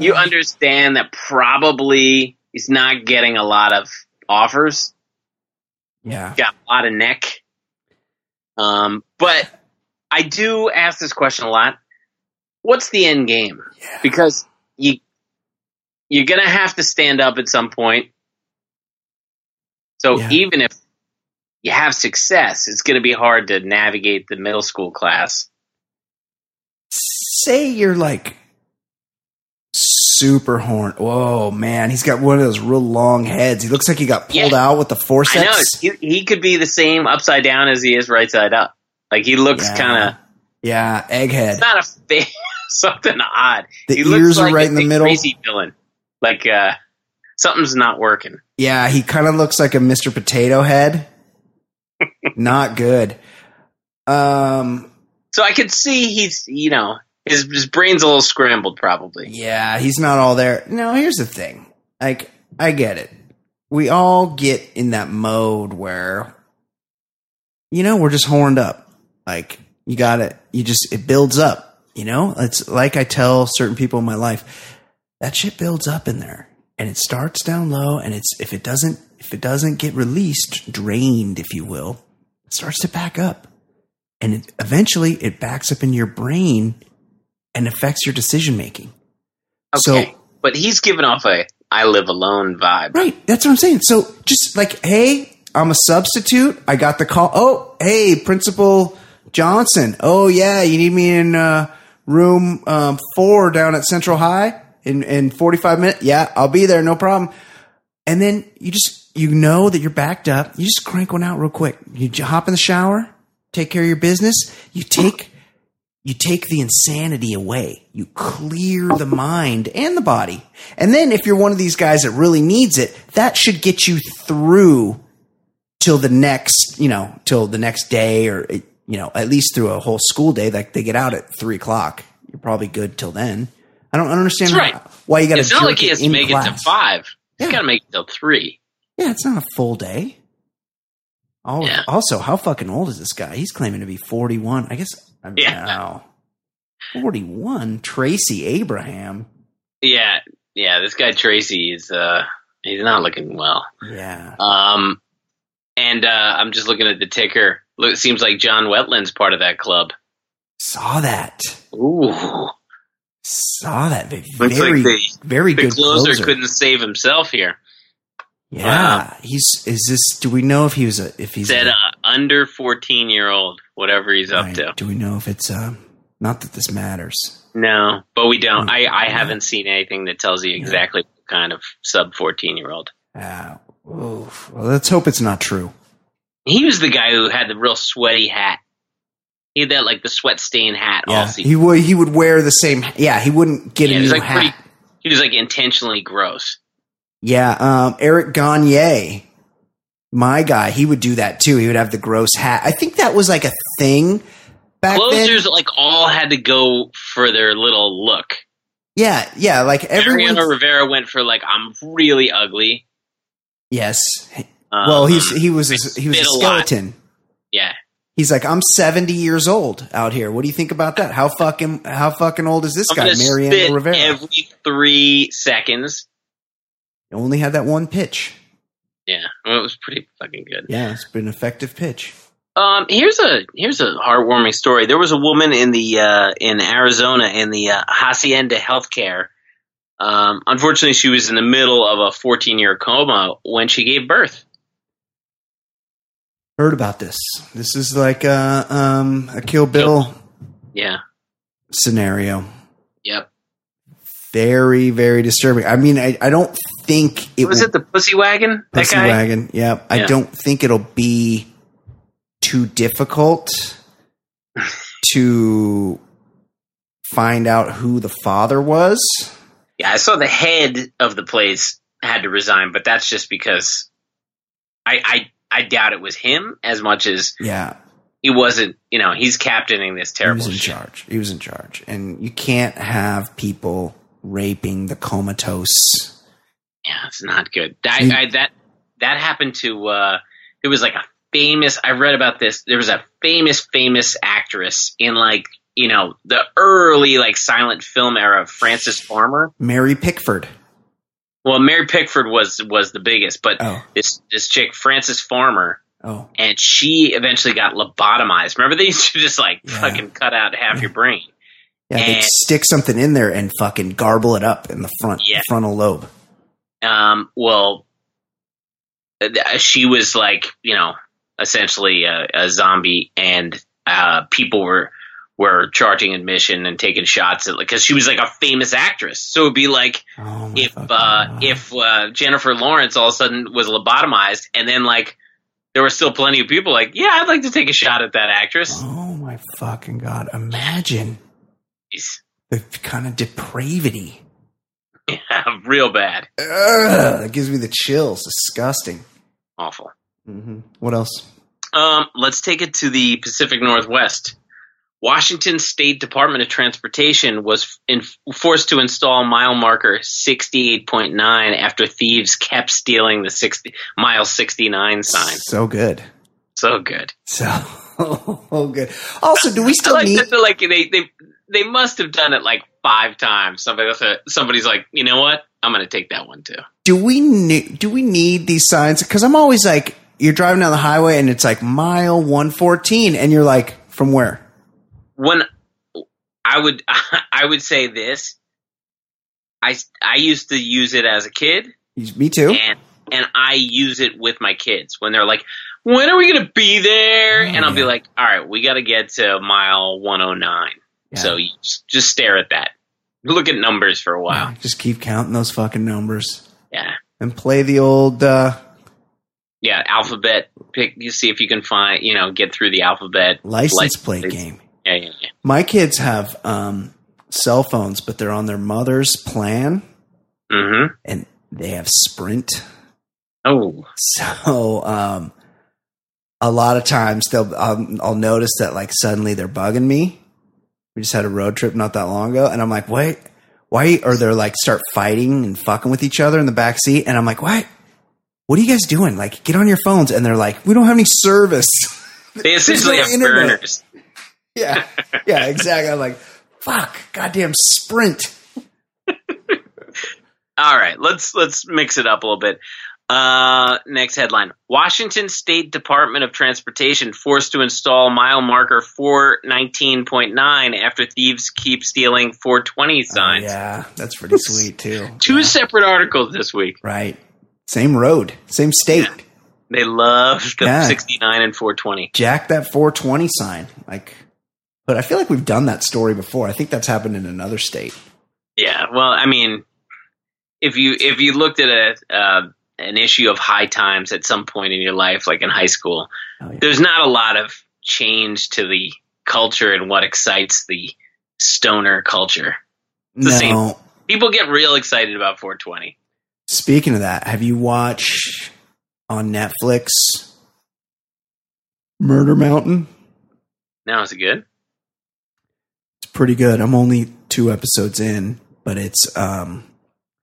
you understand that probably he's not getting a lot of offers. Yeah. Got a lot of neck. Um, but I do ask this question a lot. What's the end game? Yeah. Because you you're gonna have to stand up at some point. So Yeah. even if you have success, it's gonna be hard to navigate the middle school class. Say you're like super horn. Whoa, man, he's got one of those real long heads. He looks like he got pulled Yeah. out with the I know forceps. he, he could be the same upside down as he is right side up. Like he looks Yeah. kind of Yeah, egghead. not a face, something odd. The he ears looks are like right in the middle. Tracy villain. Like uh, something's not working. Yeah, he kind of looks like a Mr. Potato Head. Not good. Um, So I could see he's, you know, his his brain's a little scrambled, probably. yeah, he's not all there. No, here's the thing. Like, I get it. We all get in that mode where, you know, we're just horned up. Like, you got it. You just, it builds up. You know, it's like I tell certain people in my life, that shit builds up in there and it starts down low. And it's, if it doesn't, if it doesn't get released, drained, if you will, it starts to back up. And it, eventually it backs up in your brain and affects your decision making. Okay. So- but he's giving off a I live alone vibe. Right. That's what I'm saying. So just like, hey, I'm a substitute. I got the call. Oh, hey, Principal Johnson. Oh, yeah, you need me in uh, room um, four down at Central High in, in 45 minutes? Yeah, I'll be there. No problem. And then you just, you know that you're backed up. You just crank one out real quick. You hop in the shower, take care of your business, you take you take the insanity away. You clear the mind and the body. And then if you're one of these guys that really needs it, that should get you through till the next, you know, till the next day or, you know, at least through a whole school day. Like they get out at three o'clock. You're probably good till then. I don't understand how- right. why you got to It's not like he has to make it to class. five. He's Yeah. got to make it till three. Yeah, it's not a full day. Oh, Yeah. Also, how fucking old is this guy? He's claiming to be 41. I guess, I Yeah. wow. 41? Tracy Abraham. Yeah, yeah. This guy Tracy is uh he's not looking well. Yeah. Um, and uh, I'm just looking at the ticker. Look, it seems like John Wetteland's part of that club. Saw that. Ooh, Saw that. Very, Looks like the- very the good closer, closer. couldn't save himself here. Yeah. He's, is this, do we know if he was a, if he's Said a, uh, under 14 year old, whatever he's up to. do we know if it's, uh, not that this matters. No, but we don't. I, I haven't seen anything that tells you exactly what kind of sub 14 year old. Ah, oof. Well, let's hope it's not true. He was the guy who had the real sweaty hat. He had that like the sweat stain hat all Yeah. season. He would, he would wear the same, yeah, he wouldn't get Yeah, a new like hat. pretty. He was like intentionally gross. Yeah, um, Eric Gagne, my guy, he would do that too. He would have the gross hat. I think that was like a thing back Closers then. like all had to go for their little look. Yeah, yeah, like everyone. Mariano Rivera went for like I'm really ugly. Yes. Um, Well, he's he was a, he was a spit a skeleton. yeah. He's like, I'm 70 years old out here. What do you think about that? How fucking how fucking old is this I'm guy, Mariano spit Rivera? every three seconds. Only had that one pitch. Yeah, well, it was pretty fucking good. Yeah, it's been an effective pitch. Um, here's a here's a heartwarming story. There was a woman in the uh, in Arizona in the uh, Hacienda Healthcare. Um, unfortunately, she was in the middle of a 14 year coma when she gave birth. Heard about this. This is like a um a Kill Bill Yeah. scenario. Yep. Very very disturbing. I mean, I, I don't think it was will it the pussy wagon? That Pussy wagon. Yep. I don't think it'll be too difficult to find out who the father was. Yeah, I saw the head of the place had to resign, but that's just because I I I doubt it was him as much as Yeah. he wasn't. You know, he's captaining this terrible. He was in shit. charge. He was in charge. And you can't have people raping the comatose. Yeah, it's not good. That I, that that happened to. uh It was like a famous. I read about this. There was a famous famous actress in like you know the early like silent film era of Frances Farmer. Mary Pickford. Well, Mary Pickford was was the biggest, but Oh. this this chick Frances Farmer. Oh. and she eventually got lobotomized. Remember they used to just like Yeah. fucking cut out half your brain. Yeah, they'd stick something in there and fucking garble it up in the front Yeah. frontal lobe. Um, well, uh, she was like you know essentially a, a zombie, and uh, people were were charging admission and taking shots at like because she was like a famous actress. So it'd be like Oh if uh, if uh, Jennifer Lawrence all of a sudden was lobotomized, and then like there were still plenty of people like, yeah, I'd like to take a shot at that actress. Oh my fucking god! Imagine Jeez. the kind of depravity. Yeah, real bad, Ugh, that gives me the chills. Disgusting. awful. hmm What else? Um, let's take it to the Pacific Northwest. Washington State Department of Transportation was in, forced to install mile marker 68.9 after thieves kept stealing the 60 mile 69 sign. So good. So good. So oh, good. Also, do we still like need? that like they they they must have done it like five times. Somebody somebody's like, you know what? I'm going to take that one too. Do we need? Do we need these signs? Because I'm always like, you're driving down the highway and it's like mile 114, and you're like, from where? When I would I would say this. I I used to use it as a kid, Me too. and and I use it with my kids when they're like, "When are we gonna be there?" Oh, and I'll be like, "All right, we got to get to mile 109." Yeah. So you just, just stare at that, look at numbers for a while. Yeah, just keep counting those fucking numbers Yeah, and play the old. uh yeah, alphabet. Pick. You see if you can find. You know, get through the alphabet. License plate plates. game. Yeah, yeah, yeah. My kids have um, cell phones, but they're on their mother's plan, Mm-hmm. and they have Sprint. Oh, So um, a lot of times they'll I'll, I'll notice that like suddenly they're bugging me. We just had a road trip not that long ago, and I'm like, wait, why? Or they're like start fighting and fucking with each other in the back seat, and I'm like, what? What are you guys doing? Like, get on your phones, and they're like, we don't have any service. they essentially no have internet. burners. yeah, yeah, exactly. I'm like, fuck, goddamn Sprint. All right, let's let's mix it up a little bit. Uh, next headline: Washington State Department of Transportation forced to install mile marker 419.9 after thieves keep stealing 420 signs. Yeah, that's pretty sweet too. Two Yeah. separate articles this week. right, same road, same state. They love the Yeah. 69 and 420. jack that 420 sign. Like, but I feel like we've done that story before. I think that's happened in another state. Yeah, well, I mean, if you if you looked at a uh, an issue of High Times at some point in your life, like in high school, Oh, yeah. there's not a lot of change to the culture and what excites the stoner culture. the no. same. People get real excited about 420. Speaking of that, have you watched on Netflix Murder Mountain? Now is it good? Pretty good. I'm only two episodes in, but it's um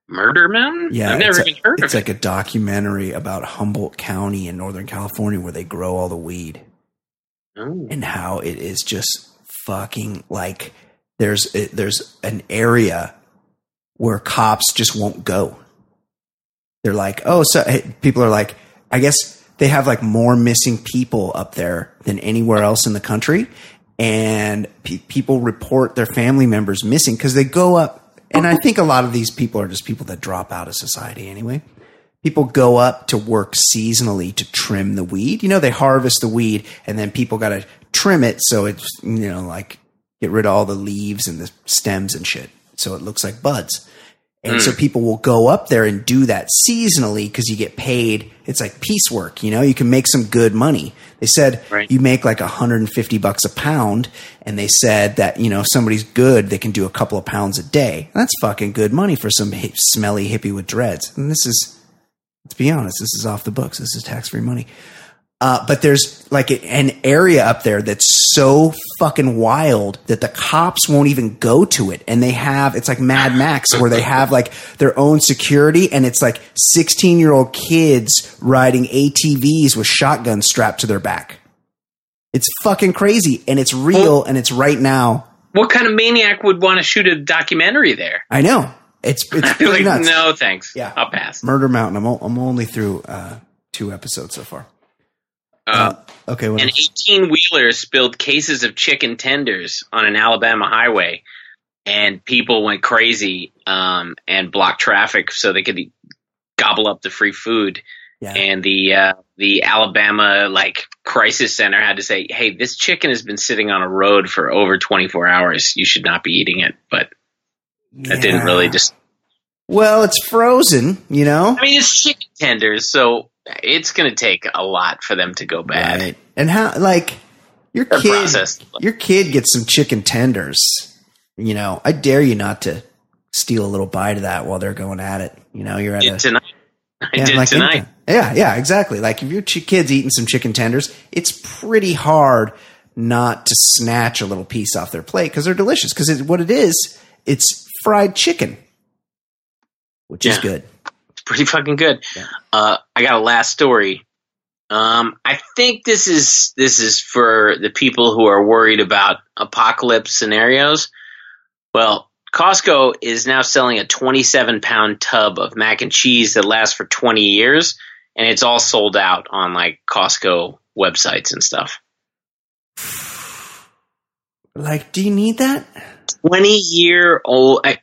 Murder Mountain? yeah, I've never it's, even heard a, it's like a documentary about Humboldt County in Northern California where they grow all the weed. it. Oh. and how it is just fucking like there's it, there's an area where cops just won't go. They're like, oh, so hey, people are like, I guess they have like more missing people up there than anywhere else in the country, and pe- people report their family members missing because they go up. And I think a lot of these people are just people that drop out of society anyway people go up to work seasonally to trim the weed. You know, they harvest the weed and then people got to trim it so it's, you know, like get rid of all the leaves and the stems and shit. So it looks like buds. And so hmm. people will go up there and do that seasonally because you get paid. It's like piecework, you know, you can make some good money. They said Right. you make like 150 bucks a pound. And they said that, you know, if somebody's good, they can do a couple of pounds a day. That's fucking good money for some hip, smelly hippie with dreads. And this is, let's be honest, this is off the books. This is tax free money. Uh, but there's like a- an area up there that's so fucking wild that the cops won't even go to it. And they have, it's like Mad Max where they have like their own security and it's like 16 year old kids riding ATVs with shotguns strapped to their back. It's fucking crazy and it's real and it's right now. What kind of maniac would want to shoot a documentary there? I know. It's, it's like, nuts. no, thanks. Yeah. I'll pass. Murder Mountain. I'm, o- I'm only through uh, two episodes so far. Uh, Okay, what An 18 wheeler spilled cases of chicken tenders on an Alabama highway, and people went crazy um, and blocked traffic so they could gobble up the free food. Yeah. And the uh, the Alabama like crisis center had to say, "Hey, this chicken has been sitting on a road for over 24 hours. You should not be eating it." But that didn't really just. Well, it's frozen, you know. I mean, it's chicken tenders, so it's going to take a lot for them to go bad. Right. And how like your They're kid processed. your kid gets some chicken tenders. You know, I dare you not to steal a little bite of that while they're going at it. You know, you're at Did a tonight. I yeah, did like tonight. anything. Yeah, yeah, exactly. Like if your ch- kid's eating some chicken tenders, it's pretty hard not to snatch a little piece off their plate because they're delicious. Because what it is, it's fried chicken, which is good. Pretty fucking good. Yeah. Uh, I got a last story. Um, I think this is this is for the people who are worried about apocalypse scenarios. Well, Costco is now selling a 27 pound tub of mac and cheese that lasts for 20 years, and it's all sold out on like Costco websites and stuff. Like, do you need that? 20 year old. I,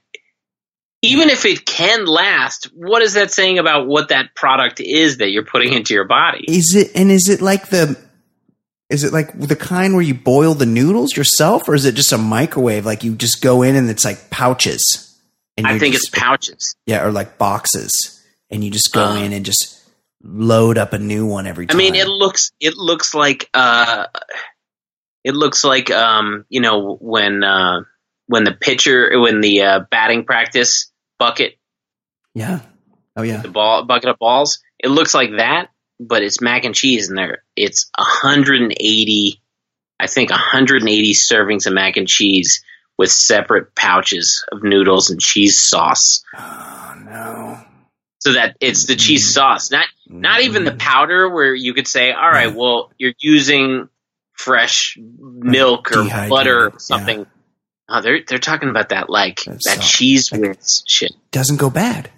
even if it can last, what is that saying about what that product is that you're putting into your body? Is it and is it like the is it like the kind where you boil the noodles yourself or is it just a microwave like you just go in and it's like pouches? I think just- it's pouches. yeah, or like boxes and you just go Uh. in and just load up a new one every time. I mean, it looks it looks like uh, it looks like um, you know when uh, when the pitcher when the uh, batting practice bucket yeah. Oh yeah. the ball bucket of balls. It looks like that, but it's mac and cheese in there. It's 180, I think 180 servings of mac and cheese with separate pouches of noodles and cheese sauce. Oh no. So that it's the cheese mm-hmm. sauce, not not even the mm-hmm. powder where you could say, all right, well, you're using fresh milk or Dehydrated, butter or yeah. Oh, they're they're talking about that like That's that cheese like- whiz shit. Doesn't go bad.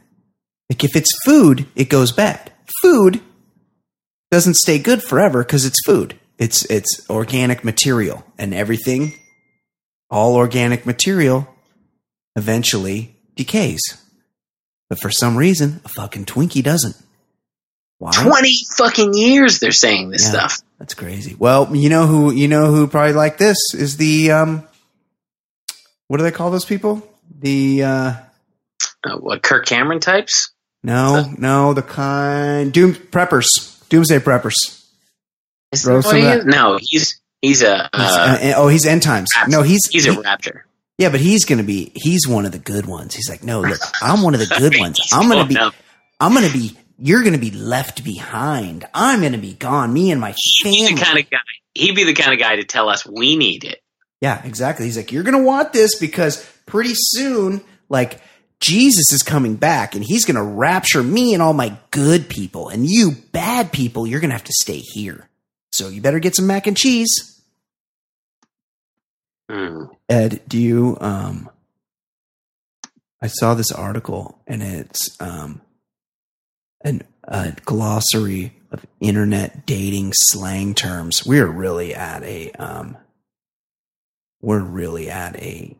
Like if it's food, it goes bad. Food doesn't stay good forever because it's food. It's it's organic material and everything. All organic material eventually decays. But for some reason, a fucking Twinkie doesn't. Why? Twenty fucking years they're saying this Yeah. stuff. That's crazy. Well, you know who you know who probably like this is the um what do they call those people? The uh Uh, what Kirk Cameron types? no, no, the kind doom preppers. Doomsday preppers. Is Throw that what he is? No, he's he's a He's, uh, uh, oh, he's end times. Rapture. No, he's he's he- a rapture. Yeah, but he's gonna be he's one of the good ones. He's like, no, look, I'm one of the good ones. I'm gonna be. I'm gonna be you're gonna be left behind. I'm gonna be gone. Me and my He's family. the kind of guy. He'd be the kind of guy to tell us we need it. Yeah, exactly. He's like, you're going to want this because pretty soon, like, Jesus is coming back and he's going to rapture me and all my good people. And you bad people, you're going to have to stay here. So you better get some mac and cheese. Hmm. Ed, do you, um, I saw this article and it's, um, an, a glossary of internet dating slang terms. We're really at a, um, we're really at a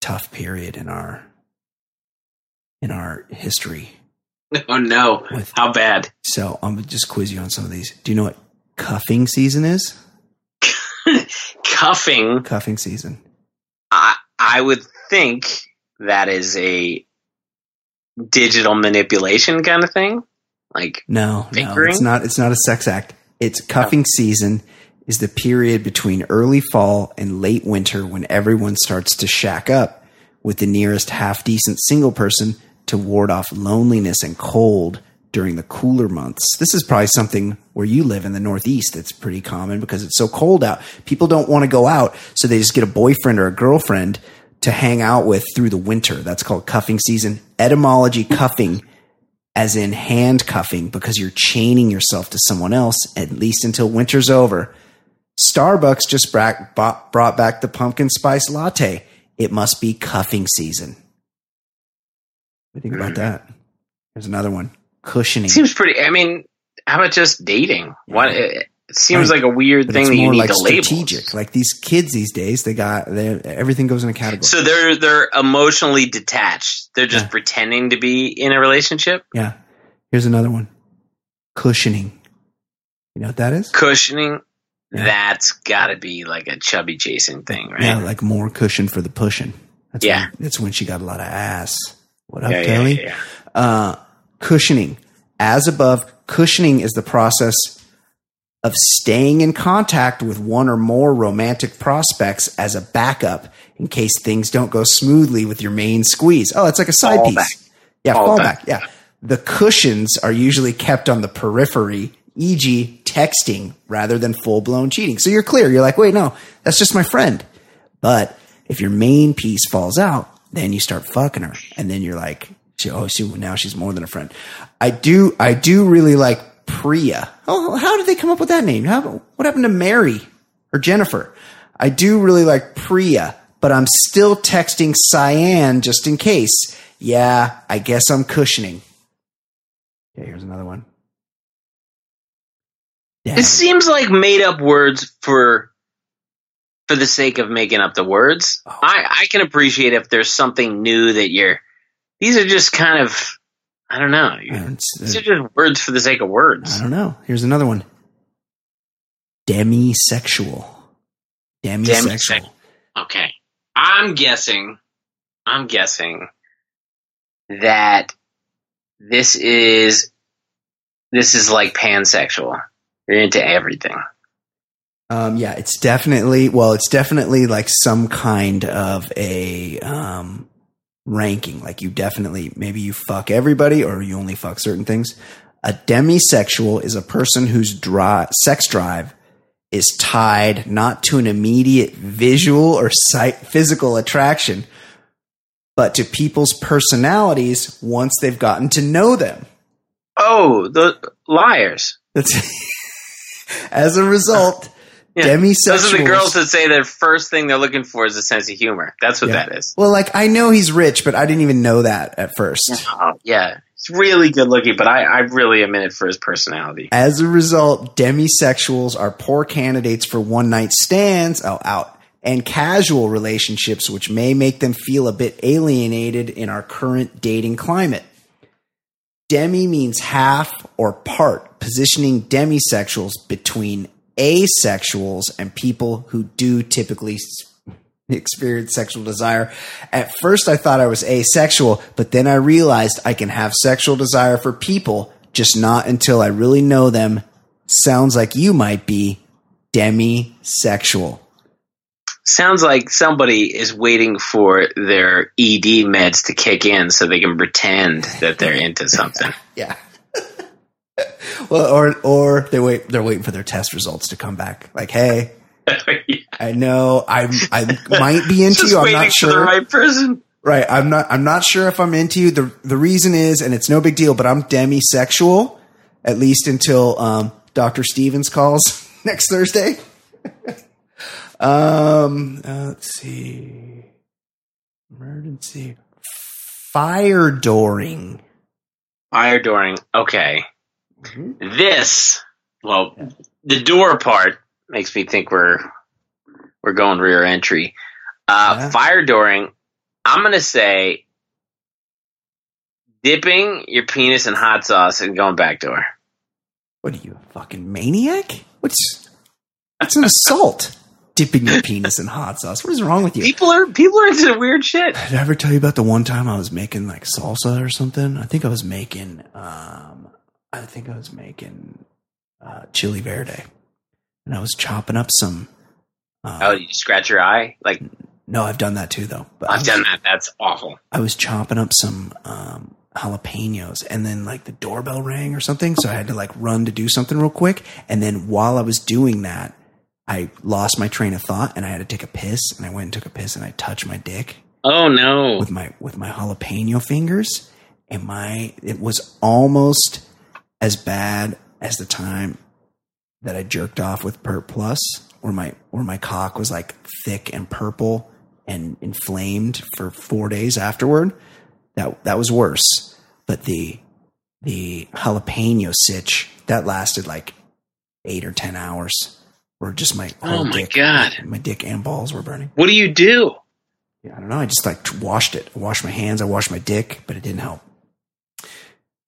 tough period in our in our history. Oh no! With- How bad? So I'm just quiz you on some of these. Do you know what cuffing season is? Cuffing. Cuffing season. I I would think that is a digital manipulation kind of thing. Like No, no, it's not. It's not a sex act. It's cuffing oh. season is the period between early fall and late winter when everyone starts to shack up with the nearest half decent single person to ward off loneliness and cold during the cooler months. This is probably something where you live in the Northeast that's pretty common because it's so cold out. People don't want to go out, so they just get a boyfriend or a girlfriend to hang out with through the winter. That's called cuffing season. Etymology cuffing as in handcuffing because you're chaining yourself to someone else at least until winter's over. Starbucks just bought- brought back the pumpkin spice latte. It must be cuffing season. What do you think about mm. that? There's another one. Cushioning. seems pretty. I mean, how about just dating? What it, it seems Right. like a weird but thing that you need like to label. strategic. Like these kids these days, they got they, everything goes in a category. So they're they're emotionally detached. They're just Yeah. pretending to be in a relationship. yeah. Here's another one. Cushioning. You know what that is? Cushioning. That's got to be like a chubby chasing thing, right? Yeah, like more cushion for the pushing. That's Yeah. When, that's when she got a lot of ass. What up, Yeah, Kelly? yeah, yeah. Uh, cushioning. As above, cushioning is the process of staying in contact with one or more romantic prospects as a backup in case things don't go smoothly with your main squeeze. Oh, it's like a side Fallback. piece. Yeah, Fallback. fallback. Yeah. The cushions are usually kept on the periphery, e.g., texting rather than full blown cheating. So you're clear. You're like, wait, no, that's just my friend. But if your main piece falls out, then you start fucking her, and then you're like, oh, she now she's more than a friend. I do, I do really like Priya. Oh, how did they come up with that name? How, what happened to Mary or Jennifer? I do really like Priya, but I'm still texting Cyan just in case. Yeah, I guess I'm cushioning. Okay, here's another one. It seems like made up words for for the sake of making up the words. Oh. I I can appreciate if there's something new that you're. These are just kind of I don't know. Uh, these are just words for the sake of words. I don't know. Here's another one. Demisexual. Demisexual. Demisexual. Okay, I'm guessing. I'm guessing that this is this is like pansexual. You're into everything. Um, yeah, it's definitely well, it's definitely like some kind of a um, ranking. Like you definitely maybe you fuck everybody or you only fuck certain things. A demisexual is a person whose dri- sex drive is tied not to an immediate visual or sight physical attraction, but to people's personalities once they've gotten to know them. Oh, the liars. That's as a result, Yeah. demisexuals. Those are the girls that say their first thing they're looking for is a sense of humor. That's what Yeah. that is. Well, like I know he's rich, but I didn't even know that at first. Oh, yeah. He's really good looking, but I, I really am in it for his personality. As a result, demisexuals are poor candidates for one night stands, oh, out, and casual relationships, which may make them feel a bit alienated in our current dating climate. Demi means half or part, positioning demisexuals between asexuals and people who do typically experience sexual desire. At first, I thought I was asexual, but then I realized I can have sexual desire for people, just not until I really know them. Sounds like you might be demisexual. Sounds like somebody is waiting for their ED meds to kick in so they can pretend that they're into something. Yeah. well, or or they wait. They're waiting for their test results to come back. Like, hey, I know I'm. I might be into you. I'm not for the sure. right person. Right. I'm not I'm not sure if I'm into you. The the reason is, and it's no big deal, but I'm demisexual, at least until um, Dr. Stevens calls next Thursday. Um uh, let's see. Emergency. Fire dooring. Fire dooring. Okay. Mm-hmm. This, well, the door part makes me think we're we're going rear entry. Uh, Yeah. Fire dooring. I'm gonna say dipping your penis in hot sauce and going back door. What are you, a fucking maniac? What's that's an assault. Dipping your penis in hot sauce. What is wrong with you? People are people are into weird shit. Did I ever tell you about the one time I was making like salsa or something? I think I was making, um, I think I was making uh, chili verde, and I was chopping up some. Uh, Oh, did you scratch your eye? Like no, I've done that too, though. But I've was, done that. That's awful. I was chopping up some um, jalapenos, and then like the doorbell rang or something, so I had to like run to do something real quick. And then while I was doing that, I lost my train of thought, and I had to take a piss. And I went and took a piss, and I touched my dick. Oh no. with my with my jalapeno fingers and my it was almost as bad as the time that I jerked off with Pert Plus where my where my cock was like thick and purple and inflamed for 4 days afterward that that was worse but the the jalapeno sitch that lasted like 8 or 10 hours where just my Oh my dick God. my dick and balls were burning What do you do? yeah, I don't know. I just like washed it. I washed my hands. I washed my dick, but it didn't help.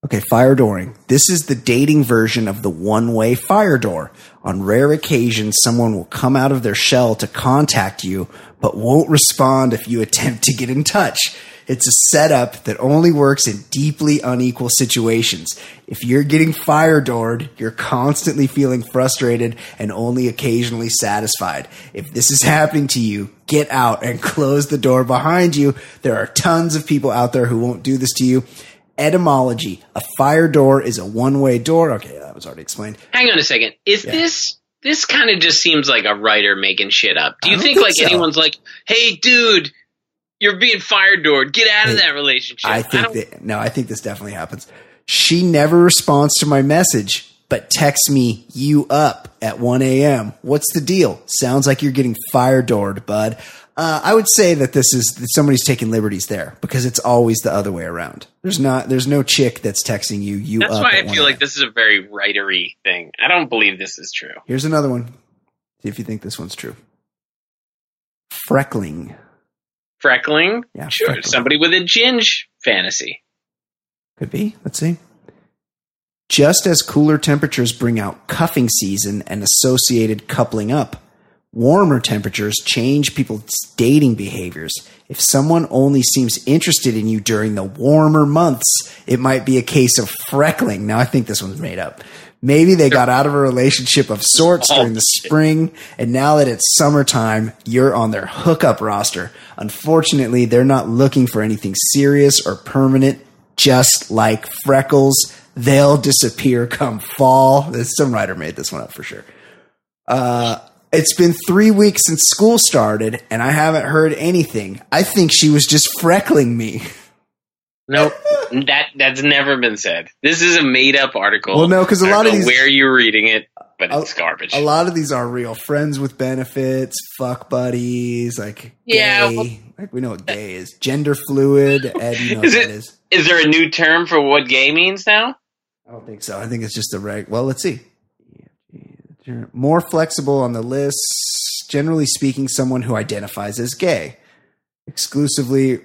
Okay, fire dooring. This is the dating version of the one way fire door. On rare occasions, someone will come out of their shell to contact you, but won't respond if you attempt to get in touch. It's a setup that only works in deeply unequal situations. If you're getting fire doored, you're constantly feeling frustrated and only occasionally satisfied. If this is happening to you, get out and close the door behind you. There are tons of people out there who won't do this to you. Etymology. A fire door is a one way door. Okay, that was already explained. Hang on a second. Is Yeah. this this kind of just seems like a writer making shit up? Do you think, think like so. anyone's like, "Hey, dude, you're being fire doored. Get out of that relationship." I think don't- that no, I think this definitely happens. She never responds to my message, but texts me you up at 1 a.m. What's the deal? Sounds like you're getting fire doored, bud. Uh, I would say that this is that somebody's taking liberties there because it's always the other way around. There's not. There's no chick that's texting you you That's why I 1 feel like this is a very writery thing. I don't believe this is true. Here's another one. See if you think this one's true. Freckling. Freckling, Yeah, sure. freckling. Somebody with a ginge fantasy. Could be. Let's see. Just as cooler temperatures bring out cuffing season and associated coupling up, Warmer temperatures change people's dating behaviors. If someone only seems interested in you during the warmer months, it might be a case of freckling. Now, I think this one's made up. Maybe they got out of a relationship of sorts during the spring, and now that it's summertime, you're on their hookup roster. Unfortunately, they're not looking for anything serious or permanent, just like freckles. They'll disappear come fall. Some writer made this one up for sure. Uh, it's been three weeks since school started, and I haven't heard anything. I think she was just freckling me. Nope, that that's never been said. This is a made up article. Well, no, 'cause a I don't lot of know these- where you're reading it, but A- it's garbage. A lot of these are real. Friends with benefits, fuck buddies, like Yeah, gay. well- like we know what gay is. Gender fluid. Ed, you know what Is that it- is. Is there a new term for what gay means now? I don't think so. I think it's just a reg. Well, let's see. More flexible on the list. Generally speaking, someone who identifies as gay, exclusively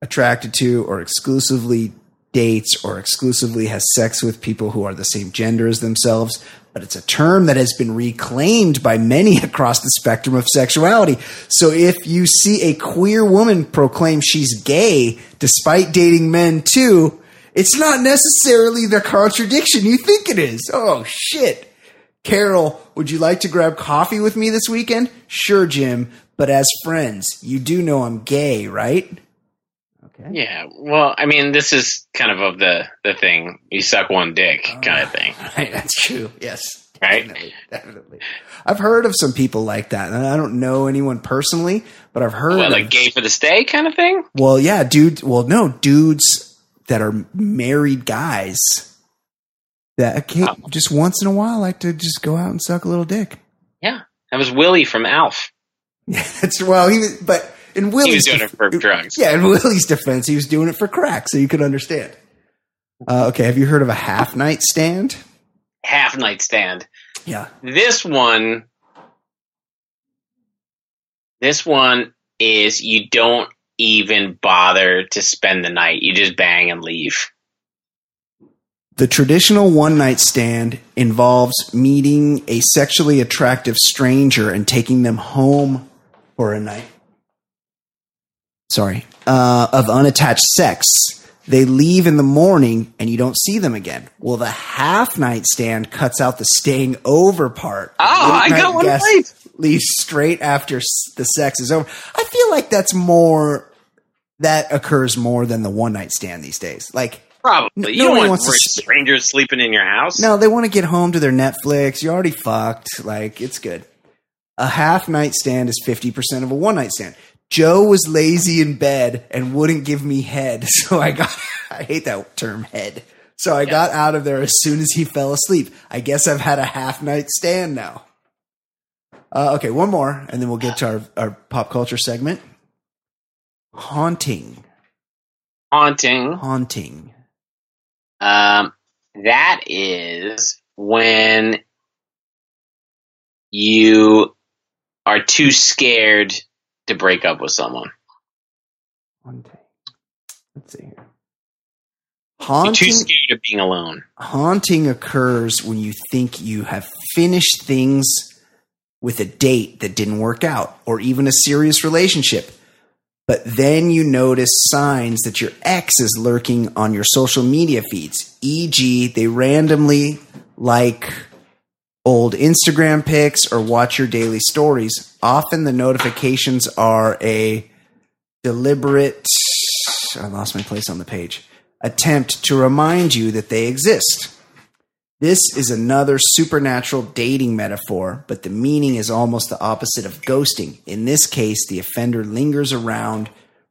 attracted to, or exclusively dates, or exclusively has sex with people who are the same gender as themselves. But it's a term that has been reclaimed by many across the spectrum of sexuality. So if you see a queer woman proclaim she's gay despite dating men too, it's not necessarily the contradiction you think it is. Oh, shit. Carol, would you like to grab coffee with me this weekend? Sure, Jim, but as friends, you do know I'm gay, right? Okay. Yeah. Well, I mean, this is kind of of the the thing. You suck one dick ah, kind of thing, Right, that's true. Yes. right? Definitely, definitely. I've heard of some people like that, and I don't know anyone personally, but I've heard of like gay for the stay kind of thing? Well, yeah, dude. Well, no, dudes that are married guys that can't, Oh. just once in a while like to just go out and suck a little dick. Yeah. That was Willie from Alf. Yeah, That's well, he was, but in Willie's He was doing def- it for drugs. Yeah, in Willie's defense, he was doing it for crack, so you could understand. Uh, okay, have you heard of a half night stand? Half night stand. Yeah. This one, this one is you don't even bother to spend the night. You just bang and leave. The traditional one night stand involves meeting a sexually attractive stranger and taking them home for a night. Sorry, uh, of unattached sex. They leave in the morning and you don't see them again. Well, the half night stand cuts out the staying over part. Oh, I Late got one guest right. Leaves straight after the sex is over. I feel like that's more, that occurs more than the one night stand these days. Like, Probably. No- you don't want wants to rich sp- strangers sleeping in your house. No, they want to get home to their Netflix. You're already fucked. Like, it's good. A half night stand is 50% of a one night stand. Joe was lazy in bed and wouldn't give me head. So I got, I hate that term head. So I got out of there as soon as he fell asleep. I guess I've had a half night stand now. Uh, okay, one more, and then we'll get to our, our pop culture segment. Haunting. Haunting. Haunting. Um, that is when you are too scared to break up with someone. Haunting. Let's see here. You're Haunting. too scared of being alone. haunting occurs when you think you have finished things with a date that didn't work out or even a serious relationship. But then you notice signs that your ex is lurking on your social media feeds, e.g., they randomly like old Instagram pics or watch your daily stories. Often the notifications are a deliberate, I lost my place on the page, attempt to remind you that they exist. This is another supernatural dating metaphor, but the meaning is almost the opposite of ghosting. In this case, the offender lingers around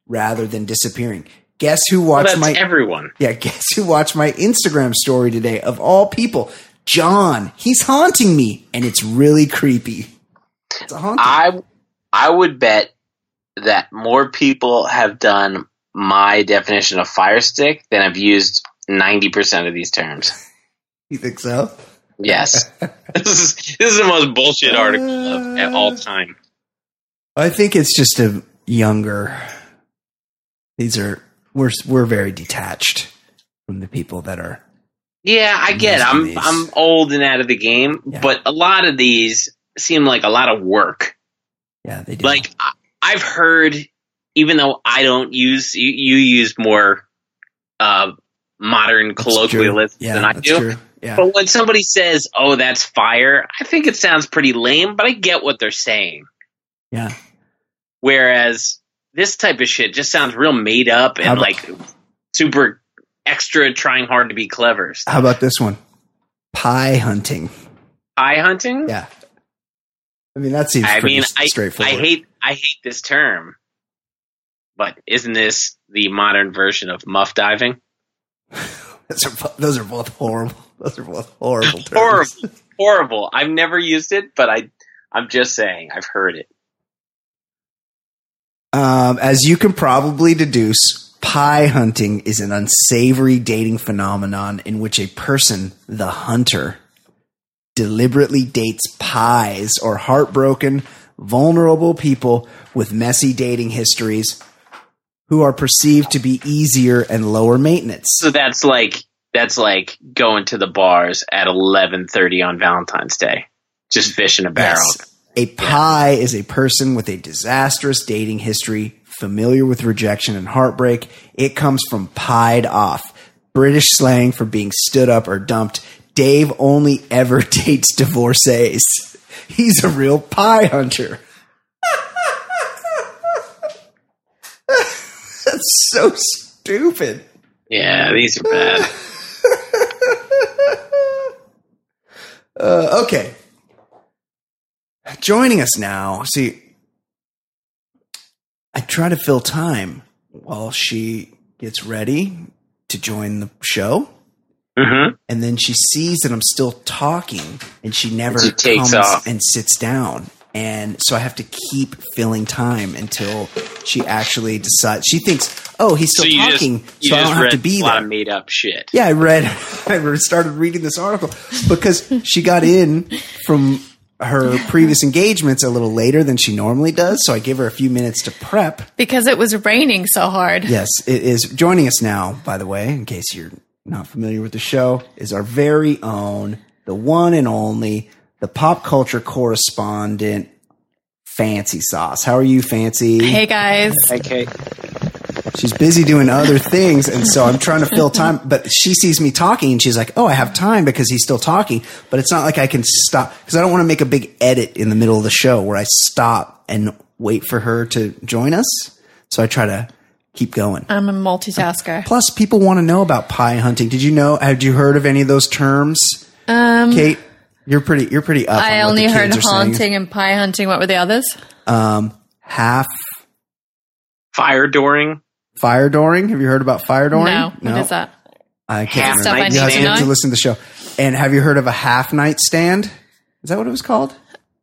rather than disappearing. Guess who Well, watched that's my everyone. yeah, guess who watched my Instagram story today? Of all people, John. He's haunting me, and it's really creepy. It's. I I would bet that more people have done my definition of fire stick than have used ninety percent of these terms. you think so? Yes, this is this is the most bullshit article of at all uh, time. I think it's just a younger. These are we're we're very detached from the people that are. Yeah, I get. It. I'm. I'm old and out of the game, Yeah. but a lot of these seem like a lot of work Yeah, they do. Like I've heard, even though I don't use you, you use more uh, modern That's colloquialisms yeah, than I that's do. true. Yeah. But when somebody says, "Oh, that's fire," I think it sounds pretty lame, but I get what they're saying. yeah. Whereas this type of shit just sounds real made up and like super extra trying hard to be clever. How about this one? Pie hunting. Pie hunting? Yeah. I mean, that seems I pretty mean, I, I straightforward. hate I hate this term, but isn't this the modern version of muff diving? those, are, those are both horrible. Those are both horrible terms. Horrible, horrible. I've never used it, but I I'm just saying I've heard it. Um, as you can probably deduce, pie hunting is an unsavory dating phenomenon in which a person, the hunter, deliberately dates pies or heartbroken, vulnerable people with messy dating histories who are perceived to be easier and lower maintenance. So that's like that's like going to the bars at eleven thirty on Valentine's Day, just fish in a barrel. Yes. A pie is a person with a disastrous dating history, familiar with rejection and heartbreak. It comes from pied off, British slang for being stood up or dumped. Dave only ever dates divorcees. He's a real pie hunter. That's so stupid. Yeah, these are bad. Uh, okay. Joining us now. See, I try to fill time while she gets ready to join the show. hmm And then she sees that I'm still talking and she never She comes off. and sits down. And so I have to keep filling time until she actually decides. She thinks, oh, he's still So you just talking, so I don't have to be a lot there. of made up shit. Yeah, I read. I started reading this article because she got in from her previous engagements a little later than she normally does. So I gave her a few minutes to prep. Because it was raining so hard. Yes, it is joining us now. By the way, in case you're not familiar with the show, is our very own, the one and only, the pop culture correspondent, Fancy Sauce. How are you, Fancy? Hey guys. Okay. She's busy doing other things and so i'm trying to fill time but she sees me talking and she's like oh i have time because he's still talking but it's not like i can stop because i don't want to make a big edit in the middle of the show where i stop and wait for her to join us so i try to keep going I'm a multitasker. plus people want to know about pie hunting did you know had you heard of any of those terms Um, kate you're pretty you're pretty up I on what only the heard kids are saying. haunting and pie hunting. What were the others? um half Fire dooring. Fire dooring have you heard about fire dooring No. What is that? I Half can't Stuff I remember. You guys to have to listen to the show. And have you heard of a half night stand? Is that what it was called?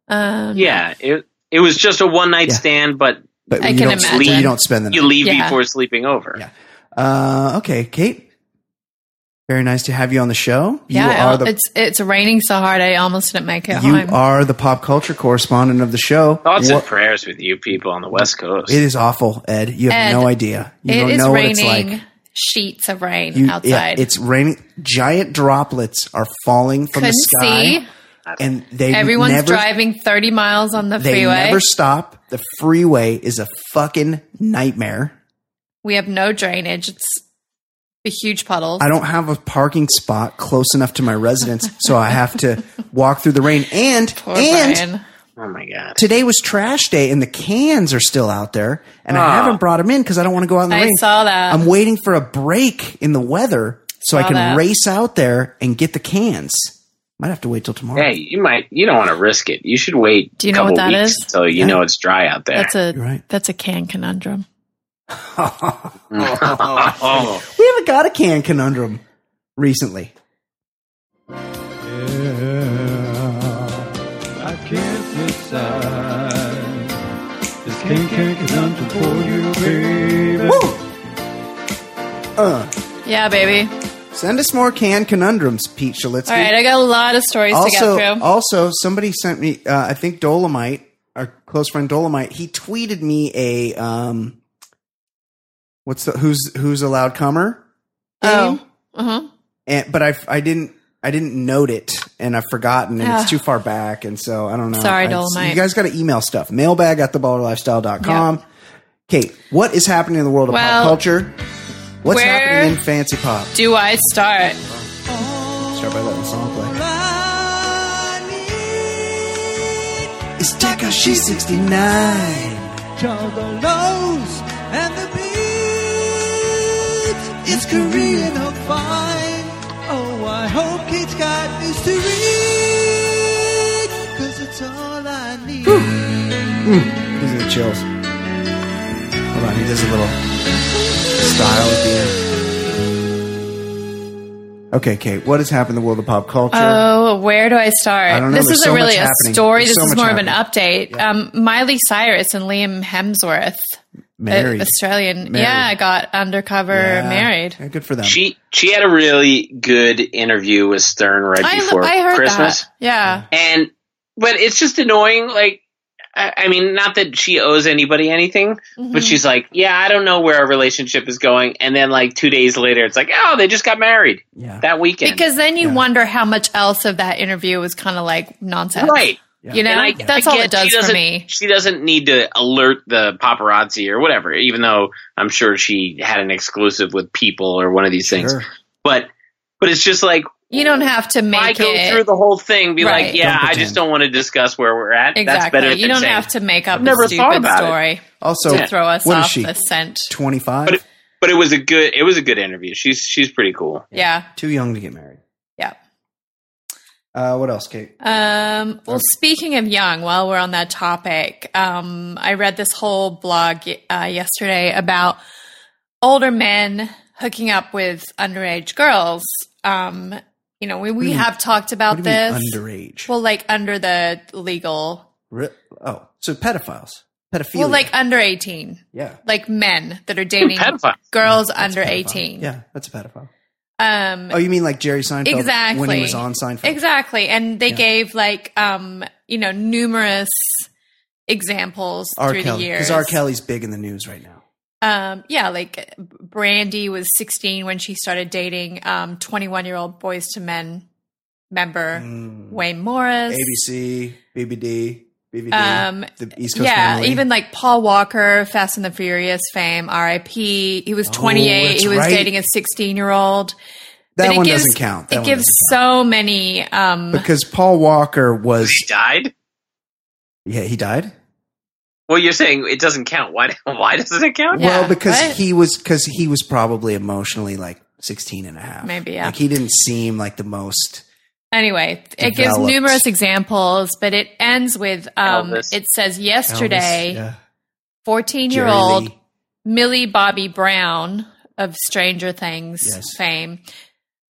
Um, Yeah, it it was just a one night Yeah. stand, but But I you can don't imagine. sleep. You don't spend the night. you leave Yeah. before sleeping over. Yeah. Uh, okay, Kate. Very nice to have you on the show. Yeah, you are the it's it's raining so hard I almost didn't make it you home. are the pop culture correspondent of the show. Thoughts What- and prayers with you people on the West Coast. it is awful, Ed. You have Ed, no idea. You It don't is know what raining it's like. sheets of rain You, outside. Yeah, it's raining. Giant droplets are falling from Couldn't the sky, see. and they Everyone's never, driving 30 miles on the They freeway. never stop. The freeway is a fucking nightmare. we have no drainage. It's a huge puddle. I don't have a parking spot close enough to my residence, so I have to walk through the rain. And Poor and Brian. oh my god. today was trash day, and the cans are still out there, and I Oh. haven't brought them in because I don't want to go out in the I rain. saw that. I'm waiting for a break in the weather so I Saw can that. race out there and get the cans. Might have to wait till tomorrow. Hey, you might you don't want to risk it. You should wait. Do you a know what couple that weeks is? Until you Yeah. know it's dry out there. That's a You're right. that's a can conundrum. oh, We haven't got a can conundrum recently. Yeah, I can't decide. This can't, can't conundrum for you, baby. Woo! Uh, Yeah, baby. send us more can conundrums, Pete Shalitsky. All right, I got a lot of stories to also, get through. also, somebody sent me. Uh, I think Dolomite, our close friend Dolomite, he tweeted me a um, what's the who's who's a loud comer? oh, uh-huh. and but I I didn't I didn't note it and I've forgotten and it's too far back. And so I don't know. Sorry, I- Dolomite. You guys got to email stuff. Mailbag at theballerlifestyle.com. Kate, what is happening in the world of Well, pop culture? What's where- happening in fancy pop? Do I start? Start by letting the song play. It's Tekashi 69. Juggalos and the beats. It's Korean or fine. Oh, I hope Kate's got news to read. Cause it's all I need. These are the chills. Hold on, he does a little style at the end. Okay, Kate, what has happened in the world of pop culture? Oh, where do I start? I don't know. This There's isn't so really a happening. story. There's This so is much more of an happening. update. Um, Miley Cyrus and Liam Hemsworth, Married. uh, Australian, Married. yeah, got undercover Yeah. married. Yeah, good for them. She she had a really good interview with Stern right I, before I heard Christmas, that. Yeah. and but it's just annoying. Like, I, I mean, not that she owes anybody anything, Mm-hmm. but she's like, yeah, I don't know where our relationship is going, and then like two days later, it's like, oh, they just got married yeah. that weekend. Because then you Yeah. wonder how much else of that interview was kind of like nonsense. right. You know, I- that's I all it does she for doesn't- me. She doesn't need to alert the paparazzi or whatever, even though I'm sure she had an exclusive with People or one of these things. Sure. But but it's just like You don't have to why make go it through the whole thing? Be Right. like, yeah, I just don't want to discuss where we're at. That's exactly. better. you than don't saying- have to make up I've never a stupid about it. story Also, to throw us off she? the scent. 25? But it- But it was a good. It was a good interview. She's she's pretty cool. Yeah, Too young to get married. Yeah. Uh, what else, Kate? Um, well, speaking of young, while we're on that topic, um, I read this whole blog uh, yesterday about older men hooking up with underage girls. Um, you know, we, we do you- have talked about what do you mean this. underage? Well, like under the legal, Re- oh, so pedophiles. Pedophilia. well, like under 18, yeah. like men that are dating girls That's under pedophile. 18. Yeah, that's a pedophile. Um, Oh, you mean like Jerry Seinfeld exactly when he was on Seinfeld? exactly and they Yeah. gave like um you know numerous examples R. through Kelly. the years Because R. Kelly's big in the news right now. um yeah like brandy was 16 when she started dating um 21 year old boys to men member Mm. Wanya Morris ABC, BBD, BBD, Um, the East Coast yeah, family. even like Paul Walker, Fast and the Furious fame, R.I.P. He was 28. Oh, he was right. dating a 16 year old. that one doesn't count. That it gives doesn't so many. Um, because Paul Walker was he died. yeah he died. Well, you're saying it doesn't count. Why? Why doesn't it count? Yeah, well, because what? he was because he was probably emotionally like 16 and a half. Maybe, yeah. Like he didn't seem like the most. Anyway, it gives numerous examples, but it ends with um, Elvis. it says yesterday, Elvis, yeah. 14 year Jerry old Lee. Millie Bobby Brown of Stranger Things Yes. fame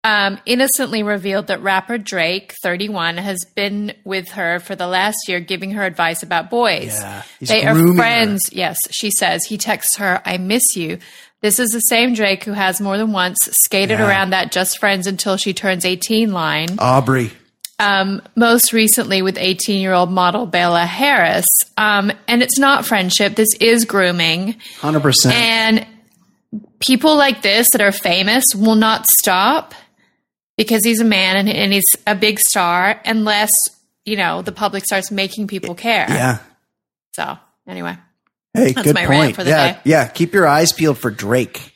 um, innocently revealed that rapper Drake, 31, has been with her for the last year, giving her advice about boys. Yeah, he's they are grooming her. friends. Yes, she says. He texts her, I miss you. This is the same Drake who has more than once skated Yeah. around that just friends until she turns 18 line. Aubrey. Um, most recently with 18 year old model Bella Harris. Um, and it's not friendship. This is grooming. Hundred percent. And people like this that are famous will not stop because he's a man and, and he's a big star unless, you know, the public starts making people care. Yeah. So, anyway. Hey, That's good my rant point. for the yeah, day. yeah. Keep your eyes peeled for Drake.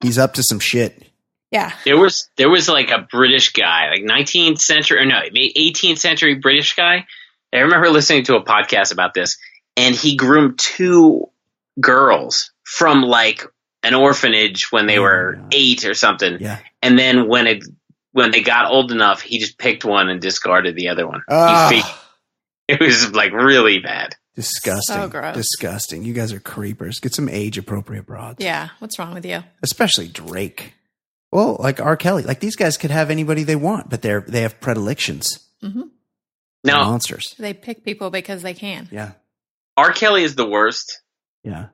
He's up to some shit. Yeah. There was there was like a British guy, like 19th century or no, 18th century British guy. I remember listening to a podcast about this, and he groomed two girls from like an orphanage when they were Yeah. eight or something. Yeah. And then when it when they got old enough, he just picked one and discarded the other one. Ah. He it was like really bad. Disgusting. So gross. Disgusting. You guys are creepers. Get some age appropriate broads. Yeah. What's wrong with you? Especially Drake. Well, like R. Kelly. Like these guys could have anybody they want, but they're they have predilections. hmm Now, monsters. They pick people because they can. Yeah. R. Kelly is the worst, Yeah.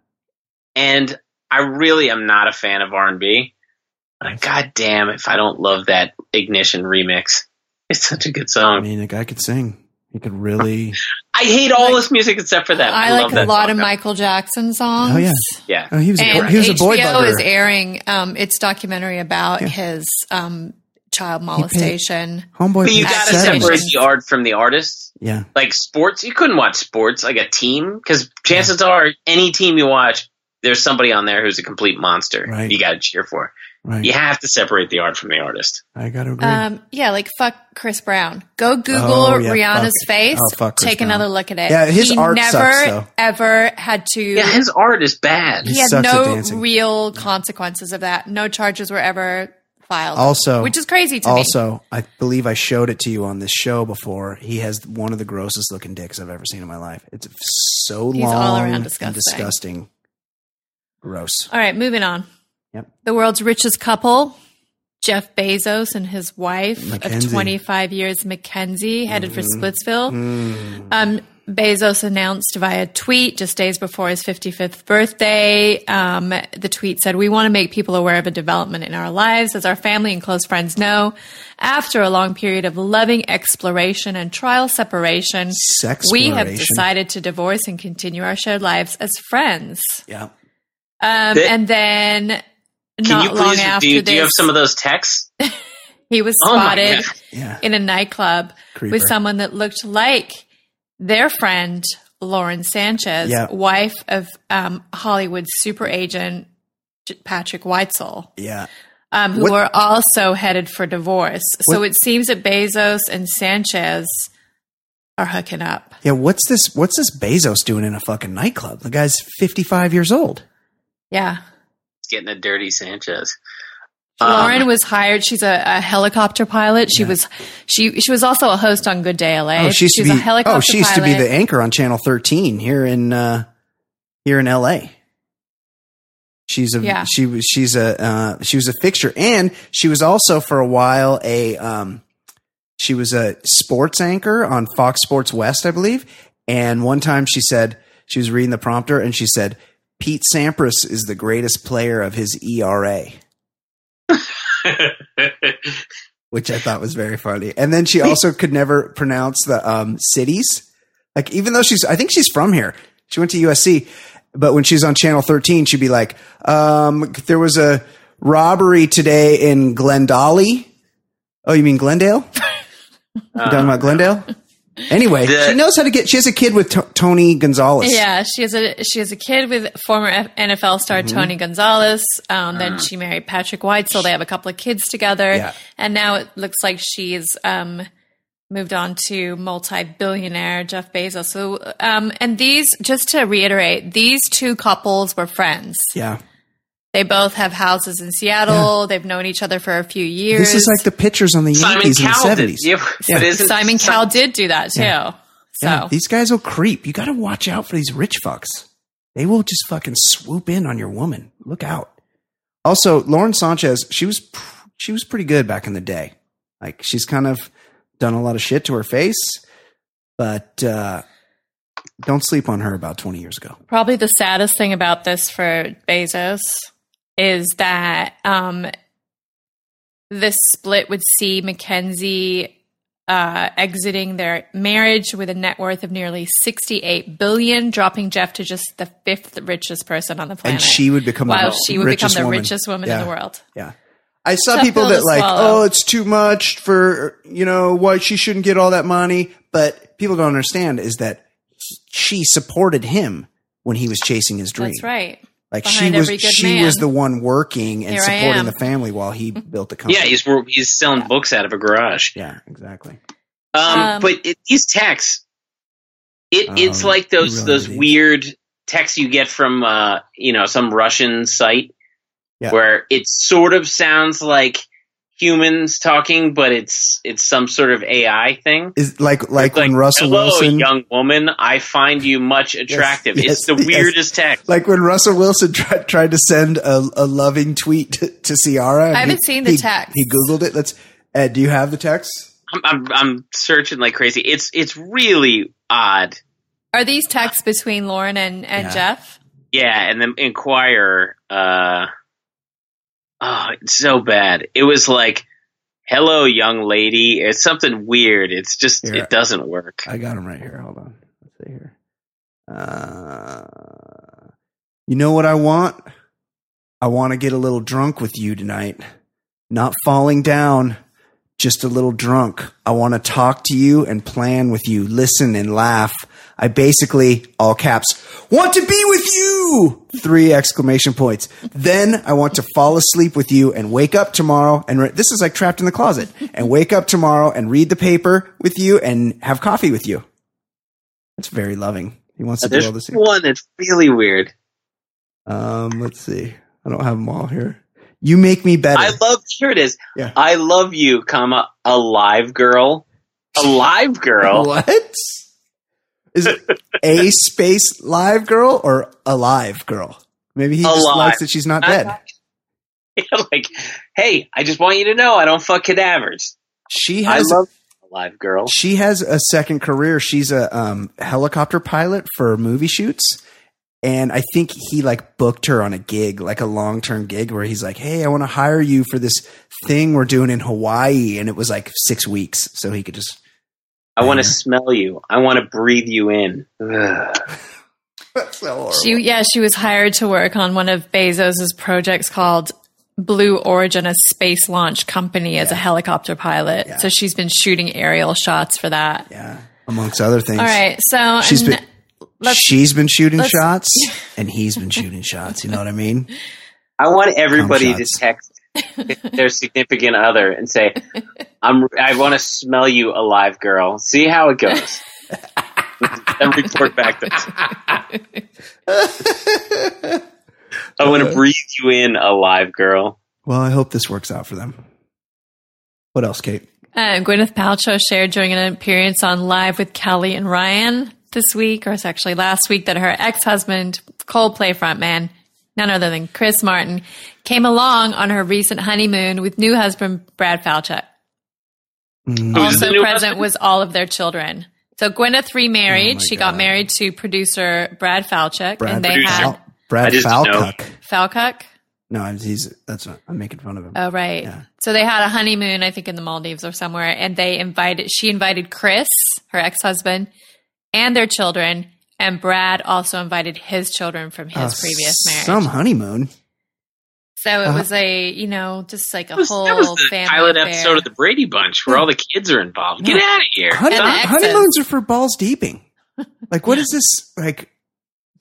and I really am not a fan of R and B. But god damn if I don't love that Ignition remix. It's such a good song. I mean, a guy could sing. He could really. I hate all this music except for that. I, love like a that lot song, of though. Michael Jackson songs. Oh yeah. Yeah. Oh, he was a and boy, he was a boy HBO bugger. is airing um, its documentary about Yeah. his um, child molestation. Homeboy, But you gotta seven. separate the art from the artist. Yeah, Like sports, you couldn't watch sports like a team because chances are any team you watch, there's somebody on there who's a complete monster. Right. You got to cheer for. Right. You have to separate the art from the artist. I got to agree. Um, yeah, like fuck Chris Brown. Go Google Oh, yeah, Rihanna's fuck- face. oh, fuck Chris take Brown. another look at it. Yeah, his he art never sucks, ever had to. Yeah, his art is bad. he He had no real consequences of that. No charges were ever filed. Also- which is crazy to me. also, I believe I showed it to you on this show before. He has one of the grossest looking dicks I've ever seen in my life. It's so He's long all around and disgusting. disgusting. Gross. All right, moving on. Yep. The world's richest couple, Jeff Bezos and his wife Mackenzie. of 25 years, Mackenzie, headed for Mm-hmm. Splitsville. Um, Bezos announced via tweet just days before his 55th birthday. Um, the tweet said, We want to make people aware of a development in our lives. As our family and close friends know, after a long period of loving exploration and trial separation, we have decided to divorce and continue our shared lives as friends. Yeah. Um, Th- and then Can not you long please? after Do you, this, do you have some of those texts? he was Oh spotted God. Yeah. in a nightclub Creeper. with someone that looked like their friend Lauren Sanchez, Yeah. wife of um, Hollywood super agent Patrick Whitesell, Yeah. um, who What- were also headed for divorce. so What- it seems that Bezos and Sanchez are hooking up. Yeah. What's this? What's this Bezos doing in a fucking nightclub? The guy's fifty-five years old. Yeah. It's getting a dirty Sanchez. Um, Lauren was hired. She's a, a helicopter pilot. She was she she was also a host on Good Day LA. Oh, she used to She's be. a helicopter Oh, she used to be the anchor on Channel Thirteen here in uh, here in L.A. She's a Yeah. she was she's a uh, she was a fixture, and she was also for a while a um, she was a sports anchor on Fox Sports West, I believe. And one time she said she was reading the prompter, and she said Pete Sampras is the greatest player of his ERA. which I thought was very funny. And then she also could never pronounce the um, cities. Like even though she's, I think she's from here. She went to USC, but when she's on Channel 13, she'd be like, um, "There was a robbery today in Glendale." Oh, you mean Glendale? you talking about Glendale? Anyway, The- she knows how to get. She has a kid with T- Tony Gonzalez. Yeah, she has a she has a kid with former F- NFL star Mm-hmm. Tony Gonzalez. Um, then she married Patrick White, so they have a couple of kids together. Yeah. And now it looks like she's um, moved on to multi-billionaire Jeff Bezos. So, um, and these, just to reiterate, these two couples were friends. yeah. They both have houses in Seattle. They've known each other for a few years. This is like the pictures on the Simon Yankees in the Cowell did. seventies. Yeah, Simon Sim- Cowell did do that too. Yeah. So Yeah, these guys will creep. You got to watch out for these rich fucks. They will just fucking swoop in on your woman. Look out. Also, Lauren Sanchez, she was pr- she was pretty good back in the day. Like she's kind of done a lot of shit to her face, but uh, don't sleep on her about twenty years ago. Probably the saddest thing about this for Bezos is that um, this split would see Mackenzie uh, exiting their marriage with a net worth of nearly 68 billion, dropping Jeff to just the fifth richest person on the planet. And she would become Wow, the she would become the woman. richest woman Yeah. in the world. Yeah. I saw Tough people that like, swallow. oh, it's too much for, you know, why she shouldn't get all that money. But people don't understand is that she supported him when he was chasing his dream. That's right. Like Behind she was, she man. was the one working and Here supporting the family while he built the company. Yeah, he's he's selling books out of a garage. yeah, exactly. Um, Um, but it, these texts, it it's Oh, like those really those need weird texts you get from uh, you know some Russian site Yeah. where it sort of sounds like humans talking, but it's it's some sort of AI thing. Is like like when Like, Russell Hello, Wilson young woman. I find you much attractive. yes, it's the yes. weirdest text. like when Russell Wilson tried, tried to send a, a loving tweet to, to Ciara. I haven't he- seen the he- text. He googled it. Let's. Ed, do you have the text? I'm, I'm I'm searching like crazy. It's it's really odd. Are these texts between Lauren and, and Yeah. Jeff? Yeah, and the Inquirer. Uh, oh, it's so bad. It was like, "Hello, young lady." It's something weird. It's just Here. it doesn't work. I got him right here. Hold on. Let's see here. Uh, you know what I want? I want to get a little drunk with you tonight. Not falling down, just a little drunk. I want to talk to you and plan with you, listen and laugh. I basically, all caps, want to be with you! Three exclamation points. Then I want to fall asleep with you and wake up tomorrow and re- this is like trapped in the closet and wake up tomorrow and read the paper with you and have coffee with you. That's very loving. He wants to do all this. one that's really weird. Um, let's see. I don't have them all here. You make me better. I love. Here it is. Yeah. I love you, comma alive girl, alive live girl. What? Is it a space live girl or alive girl? Maybe he just likes that she's not dead. Yeah, like, hey, I just want you to know I don't fuck cadavers. She I has love a live girl. she has a second career. She's a um, helicopter pilot for movie shoots. And I think he like booked her on a gig, like a long term gig where he's like, Hey, I want to hire you for this thing we're doing in Hawaii. And it was like six weeks. So he could just, I want Yeah. Mm-hmm. to smell you. I want to breathe you in. That's so horrible. She yeah, she was hired to work on one of Bezos's projects called Blue Origin, a space launch company as a helicopter pilot. Yeah. So she's been shooting aerial shots for that. yeah. Amongst other things. All right, so She's n- been- let's- She's been shooting shots and he's been shooting shots. You know what I mean? I want everybody to text their significant other and say, "I'm. I want to smell you, alive girl. See how it goes." and report back to us. I want to breathe you in, alive girl. Well, I hope this works out for them. What else, Kate? Uh, Gwyneth Paltrow shared during an appearance on Live with Kelly and Ryan this week, or it's actually last week, that her ex husband, Coldplay frontman, none other than Chris Martin, came along on her recent honeymoon with new husband Brad Falchuk. Mm. Who's Also present husband? was all of their children. So Gwyneth remarried. Oh my she got married to producer Brad Falchuk, Brad and they Producer. had Brad I just know. Falcock. Falchuk. No, he's that's not. I'm making fun of him. Oh, right. Yeah. So they had a honeymoon, I think, in the Maldives or somewhere, and they invited. She invited Chris, her ex-husband, and their children, and Brad also invited his children from his Uh, previous marriage. Some honeymoon. so it Uh-huh. was a, you know, just like a was, whole that was the family pilot affair. episode of the Brady Bunch where all the kids are involved. Get out of here. Honey- And the exes. honeymoons are for balls deeping. Like, what is this? Like,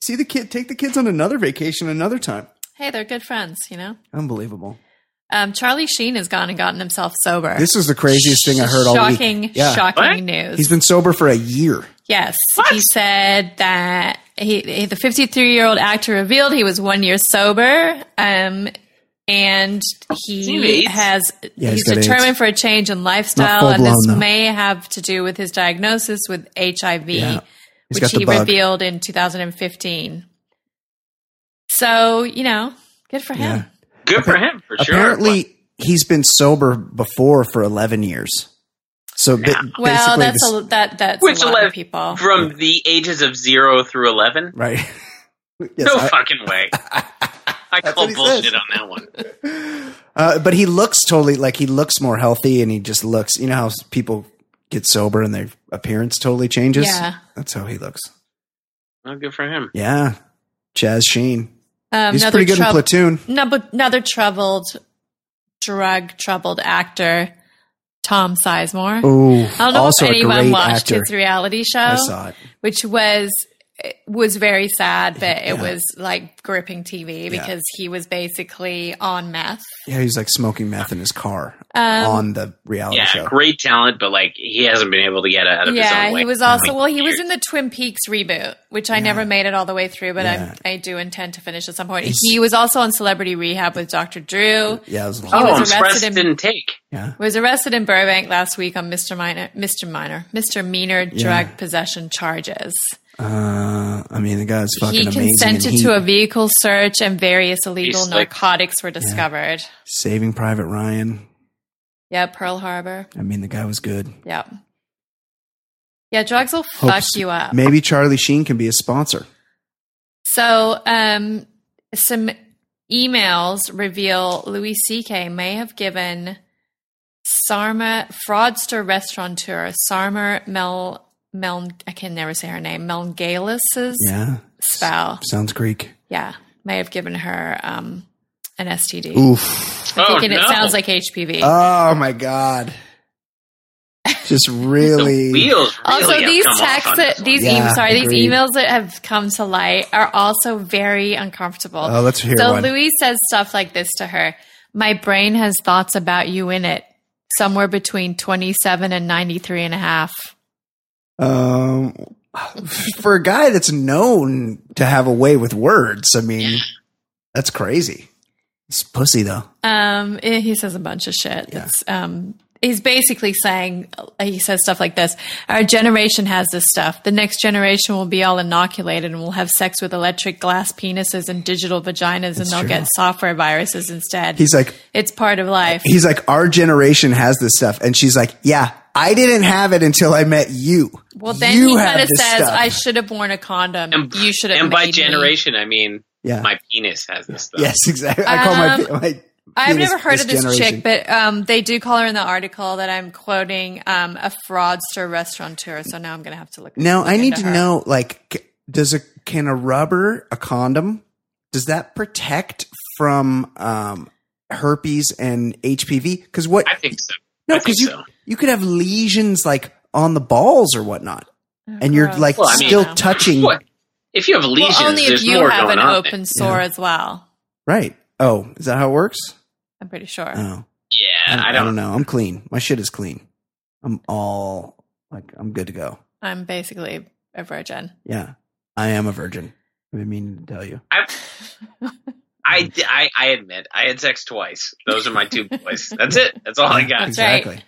see the kid, take the kids on another vacation another time. Hey, they're good friends, you know. Unbelievable. Um, Charlie Sheen has gone and gotten himself sober. This is the craziest thing I heard all week. shocking, Yeah. shocking What? news. He's been sober for a year. Yes, What? he said that he, he- the 53 year old actor revealed he was one year sober, um, and he he has Yeah, he's he's determined AIDS. for a change in lifestyle, and this full-blown, though. may have to do with his diagnosis with HIV, Yeah. Which he bug. revealed in 2015. So you know, good for him. Yeah. Good for him, for sure. Apparently, he's been sober before for 11 years. So ba- Yeah. Well, basically that's this- a, that that's Which a lot 11 of people. From the ages of zero through 11? right. yes, no I- fucking way. I call bullshit says. on that one. Uh, but he looks totally like he looks more healthy and he just looks, you know how people get sober and their appearance totally changes? Yeah. That's how he looks. Oh, good for him. Yeah. Chaz Sheen. Um, He's pretty good troub- in Platoon. No, but another troubled, drug troubled actor, Tom Sizemore. Oh, I don't know also if anyone watched actor. his reality show, I saw it. was was very sad, but it Yeah. was like gripping TV because he was basically on meth. Yeah, he's like smoking meth in his car Um, on the reality Yeah, show. great talent, but like he hasn't been able to get out of his Yeah, own way. he was also well. He was in the Twin Peaks reboot, which I never made it all the way through, but Yeah. I I do intend to finish at some point. He's- he was also on Celebrity Rehab with Dr. Drew. Yeah, it was Oh, was I'm arrested surprised in- didn't take. yeah. was arrested in Burbank last week on Mr. Minor, Mr. Minor, Mr. Meaner drug possession charges. Uh, I mean, the guy's fucking He amazing. consented and he- to a vehicle search and various illegal He's like- narcotics were discovered. Saving Private Ryan. Yeah, Pearl Harbor. I mean, the guy was good. Yeah. Yeah, drugs will fuck Hopes- you up. Maybe Charlie Sheen can be a sponsor. So, um, some emails reveal Louis C.K. may have given Sarma fraudster restaurateur Sarma Mel Mel I can never say her name Melngailis's Yeah. spouse. Sounds Greek. Yeah, may have given her um, an STD. Oof. I'm Oh, thinking no. it sounds like HPV. Oh my God. Just The really. wheels really also, these texts that these. Yeah, em- sorry agreed. these emails that have come to light are also very uncomfortable. Oh, let's hear so one. Louise says stuff like this to her: "My brain has thoughts about you in it, somewhere between twenty-seven and ninety-three and a half." Um, for a guy that's known to have a way with words, I mean, that's crazy. It's pussy though. Um, eh, he says a bunch of shit. Yeah. It's, um, he's basically saying he says stuff like this: "Our generation has this stuff. The next generation will be all inoculated and will have sex with electric glass penises and digital vaginas, and they'll true. get software viruses instead. He's like, it's part of life." he's like, our generation has this stuff, and she's like, yeah, I didn't have it until I met you. Well, then you he have kind of says, stuff. "I should have worn a condom. And, you should have." and by made me." generation, I mean yeah, my penis has this stuff. yes, exactly. I call Um, my my. I've never heard of this generation. chick, but um, they do call her in the article that I'm quoting um, a fraudster restaurateur. So now I'm going to have to look. Now I need to her. know, like, does a can a rubber a condom does that protect from um, herpes and HPV? Because what? I think so. No, because you so. you could have lesions like on the balls or whatnot, Oh, and you're gross. like Well, I mean- still touching. What? If you have lesions, Well, only if you more have an open there. sore Yeah. as well. Right? Oh, is that how it works? I'm pretty sure. Oh, Yeah, I don't, know. I'm clean. My shit is clean. I'm all like I'm good to go. I'm basically a virgin. Yeah, I am a virgin. I've been meaning to tell you. I, I, I, I admit I had sex twice. Those are my two boys. That's it. That's all I got. That's right. exactly.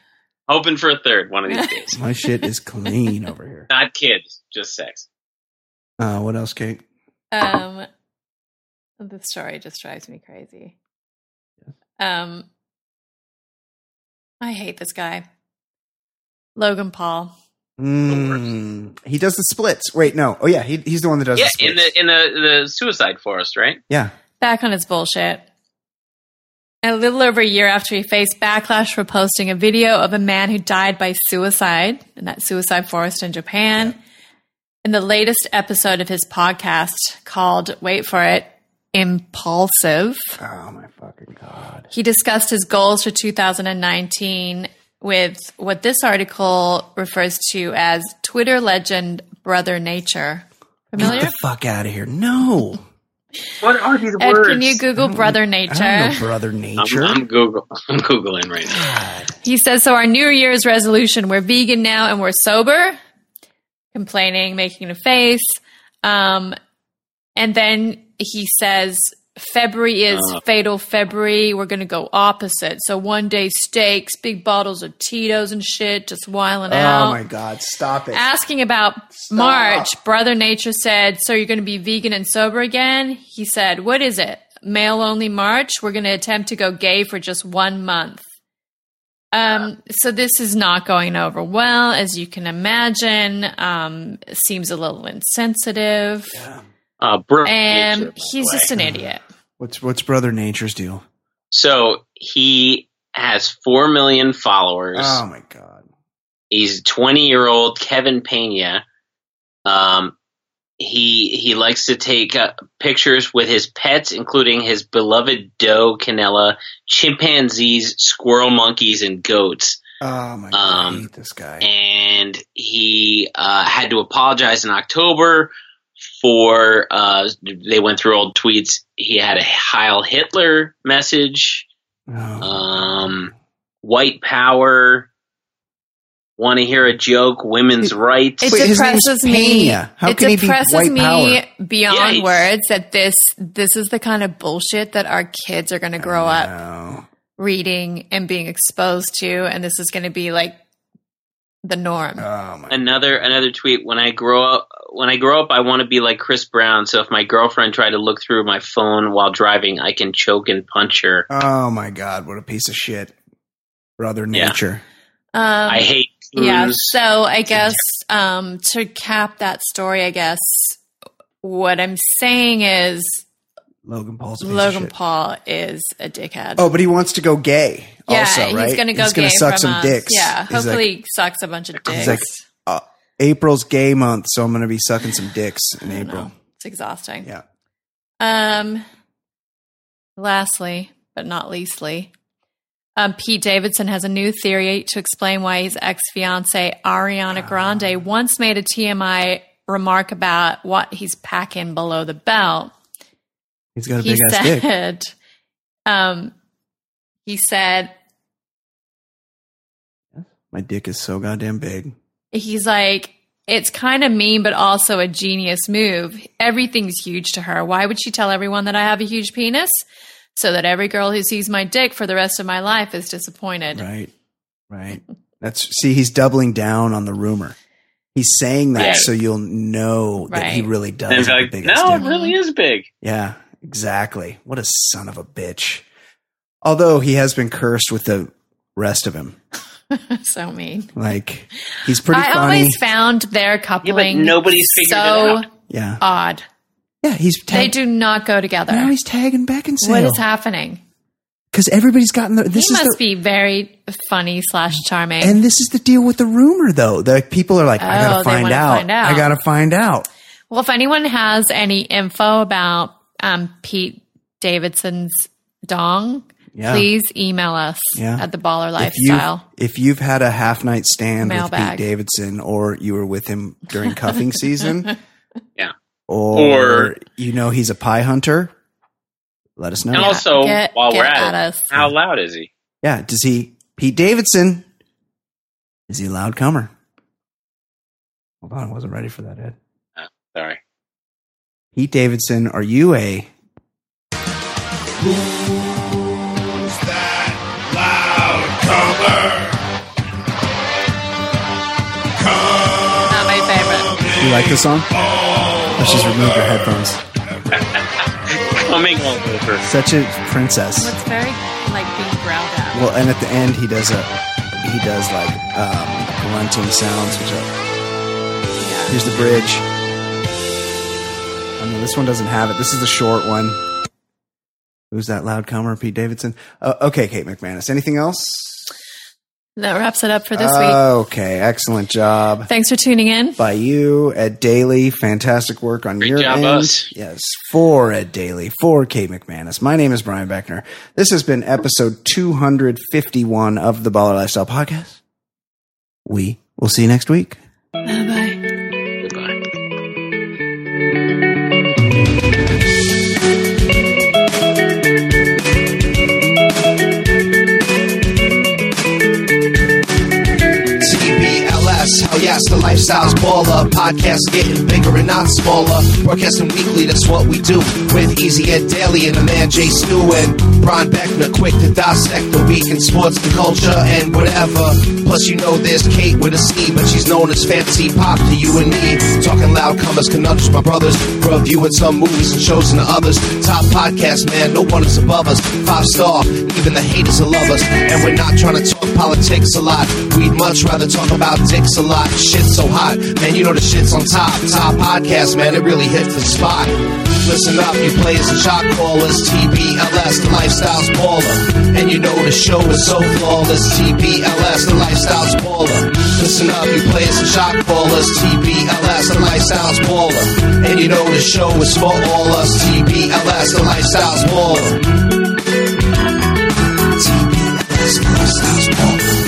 Hoping for a third one of these days. My shit is clean over here. Not kids, just sex. Uh, what else, Kate? Um, the story just drives me crazy. Um, I hate this guy, Logan Paul. Mm, he does the splits. Wait, no. Oh yeah, he, he's the one that does. Yeah, the in the in the, the suicide forest, right? yeah. Back on his bullshit. A little over a year after he faced backlash for posting a video of a man who died by suicide in that suicide forest in Japan. In the latest episode of his podcast called, wait for it, Impulsive, Oh my fucking god. he discussed his goals for 2019 with what this article refers to as Twitter legend Brother Nature. Familiar? Get the fuck out of here. No. What are these Ed, can you Google Brother I don't Nature? know brother I'm, nature. I'm Google. I'm googling right now. He says, So our New Year's resolution, we're vegan now and we're sober, complaining, making a face. Um, and then he says, February is Uh. fatal February. We're going to go opposite. So one day steaks, big bottles of Tito's and shit, just whiling out. oh my god, stop it. Asking about March, Brother Nature said, So you're going to be vegan and sober again? He said, What is it? Male only March? We're going to attempt to go gay for just one month. Um, so this is not going over well, as you can imagine. Um, seems a little insensitive. Uh, bro, And nature, he's the just an idiot. What's what's brother nature's deal? So he has four million followers. Oh my god. He's 20 year old Kevin Pena. Um, he he likes to take uh, pictures with his pets, including his beloved doe Canella, chimpanzees, squirrel monkeys, and goats. Oh my god. I Um, hate this guy. And he uh, had to apologize in October for. Uh, they went through old tweets. He had a Heil Hitler message. Oh. Um, white power. Want to hear a joke? Women's rights. It Wait, depresses me. How it can he be depresses white me power? beyond Yeah, words that this this is the kind of bullshit that our kids are going to grow up reading and being exposed to, and this is going to be like the norm. Oh my. another another tweet. When I grow up, when I grow up, I want to be like Chris Brown. So if my girlfriend tried to look through my phone while driving, I can choke and punch her. Oh my god. What a piece of shit. Brother Yeah. nature. Um, I hate. yeah. So I guess um, to cap that story, I guess what I'm saying is Logan Paul's a piece of Logan. Paul is a dickhead. Oh, but he wants to go gay. yeah, also, right? he's going to go He's gay gonna suck from some us. dicks. Yeah, He's like, hopefully he sucks a bunch of dicks. like, uh, April's gay month, so I'm going to be sucking some dicks in April. No, it's exhausting. Yeah. Um. Lastly, but not leastly, Um, Pete Davidson has a new theory to explain why his ex fiancee Ariana Grande once made a TMI remark about what he's packing below the belt. He's got a He big ass dick. said, um, he said, My dick is so goddamn big. he's like, it's kind of mean, but also a genius move. Everything's huge to her. Why would she tell everyone that I have a huge penis? So that every girl who sees my dick for the rest of my life is disappointed. Right. Right. That's see, he's doubling down on the rumor. He's saying that Right. so you'll know that he really does. And it's have the like, biggest no, dick. it really is big. Yeah, exactly. What a son of a bitch. Although he has been cursed with the rest of him. so mean. Like he's pretty I funny. always found their coupling nobody's figured so it out. yeah. odd. Yeah, he's Tag- They do not go together. now he's tagging Beckinsale. What is happening? Because everybody's gotten the, this he is must the, be very funny slash charming. and this is the deal with the rumor though. The people are like, I Oh, gotta find out. find out. I gotta find out. well, if anyone has any info about um, Pete Davidson's dong, Yeah. please email us Yeah. at the Baller If you've, Lifestyle. if you've had a half night stand with Pete Davidson, or you were with him during cuffing season, Yeah. or, Or- you know he's a pie hunter, let us know. And also, get- while get we're at at, it, us. how loud is he? yeah, does he Pete Davidson? Is he a loud comer? Hold on, I wasn't ready for that, Ed. Sorry. Pete Davidson, are you a Who's that loud comer? Not my favorite. you like this song? Let's just remove your headphones. Coming all over. Such a princess. It's very like being growled at. Well, and at the end he does a he does like um, grunting sounds, which are Yeah. Here's the bridge. I mean, this one doesn't have it. This is the short one. Who's that loud comer? Pete Davidson. Uh, okay, Kate McManus. Anything else? That wraps it up for this week. Okay, excellent job Thanks for tuning in. by you, Ed Daly. Fantastic work on Great your job, end. us. Yes, for Ed Daly, for Kate McManus. My name is Brian Beckner. This has been episode 251 of the Baller Lifestyle Podcast. We will see you next week. Bye bye. Yes, the lifestyle's baller. Podcast getting bigger and not smaller. Broadcasting weekly, that's what we do. With Easy Ed Daly and the man Jay Stu and Brian Beckner, quick to dissect the week in sports, the culture, and whatever. Plus, you know there's Kate with a C, but she's known as Fancy Pop to you and me. Talking loud comers, conundrums, my brothers. Reviewing some movies and shows and the others. Top podcast, man, no one is above us. Five star, even the haters will love us. And we're not trying to talk politics a lot. We'd much rather talk about dicks a lot. Shit's so hot, man, you know the shit's on top. Top podcast, man, it really hits the spot. Listen up, you players and shot callers. TBLS, the lifestyle's baller. And you know the show is so flawless. TBLS, the lifestyle's baller. Listen up, you players and shot callers. TBLS, the lifestyle's baller. And you know the show is for all us. TBLS, the lifestyle's baller. TBLS, the lifestyle's baller.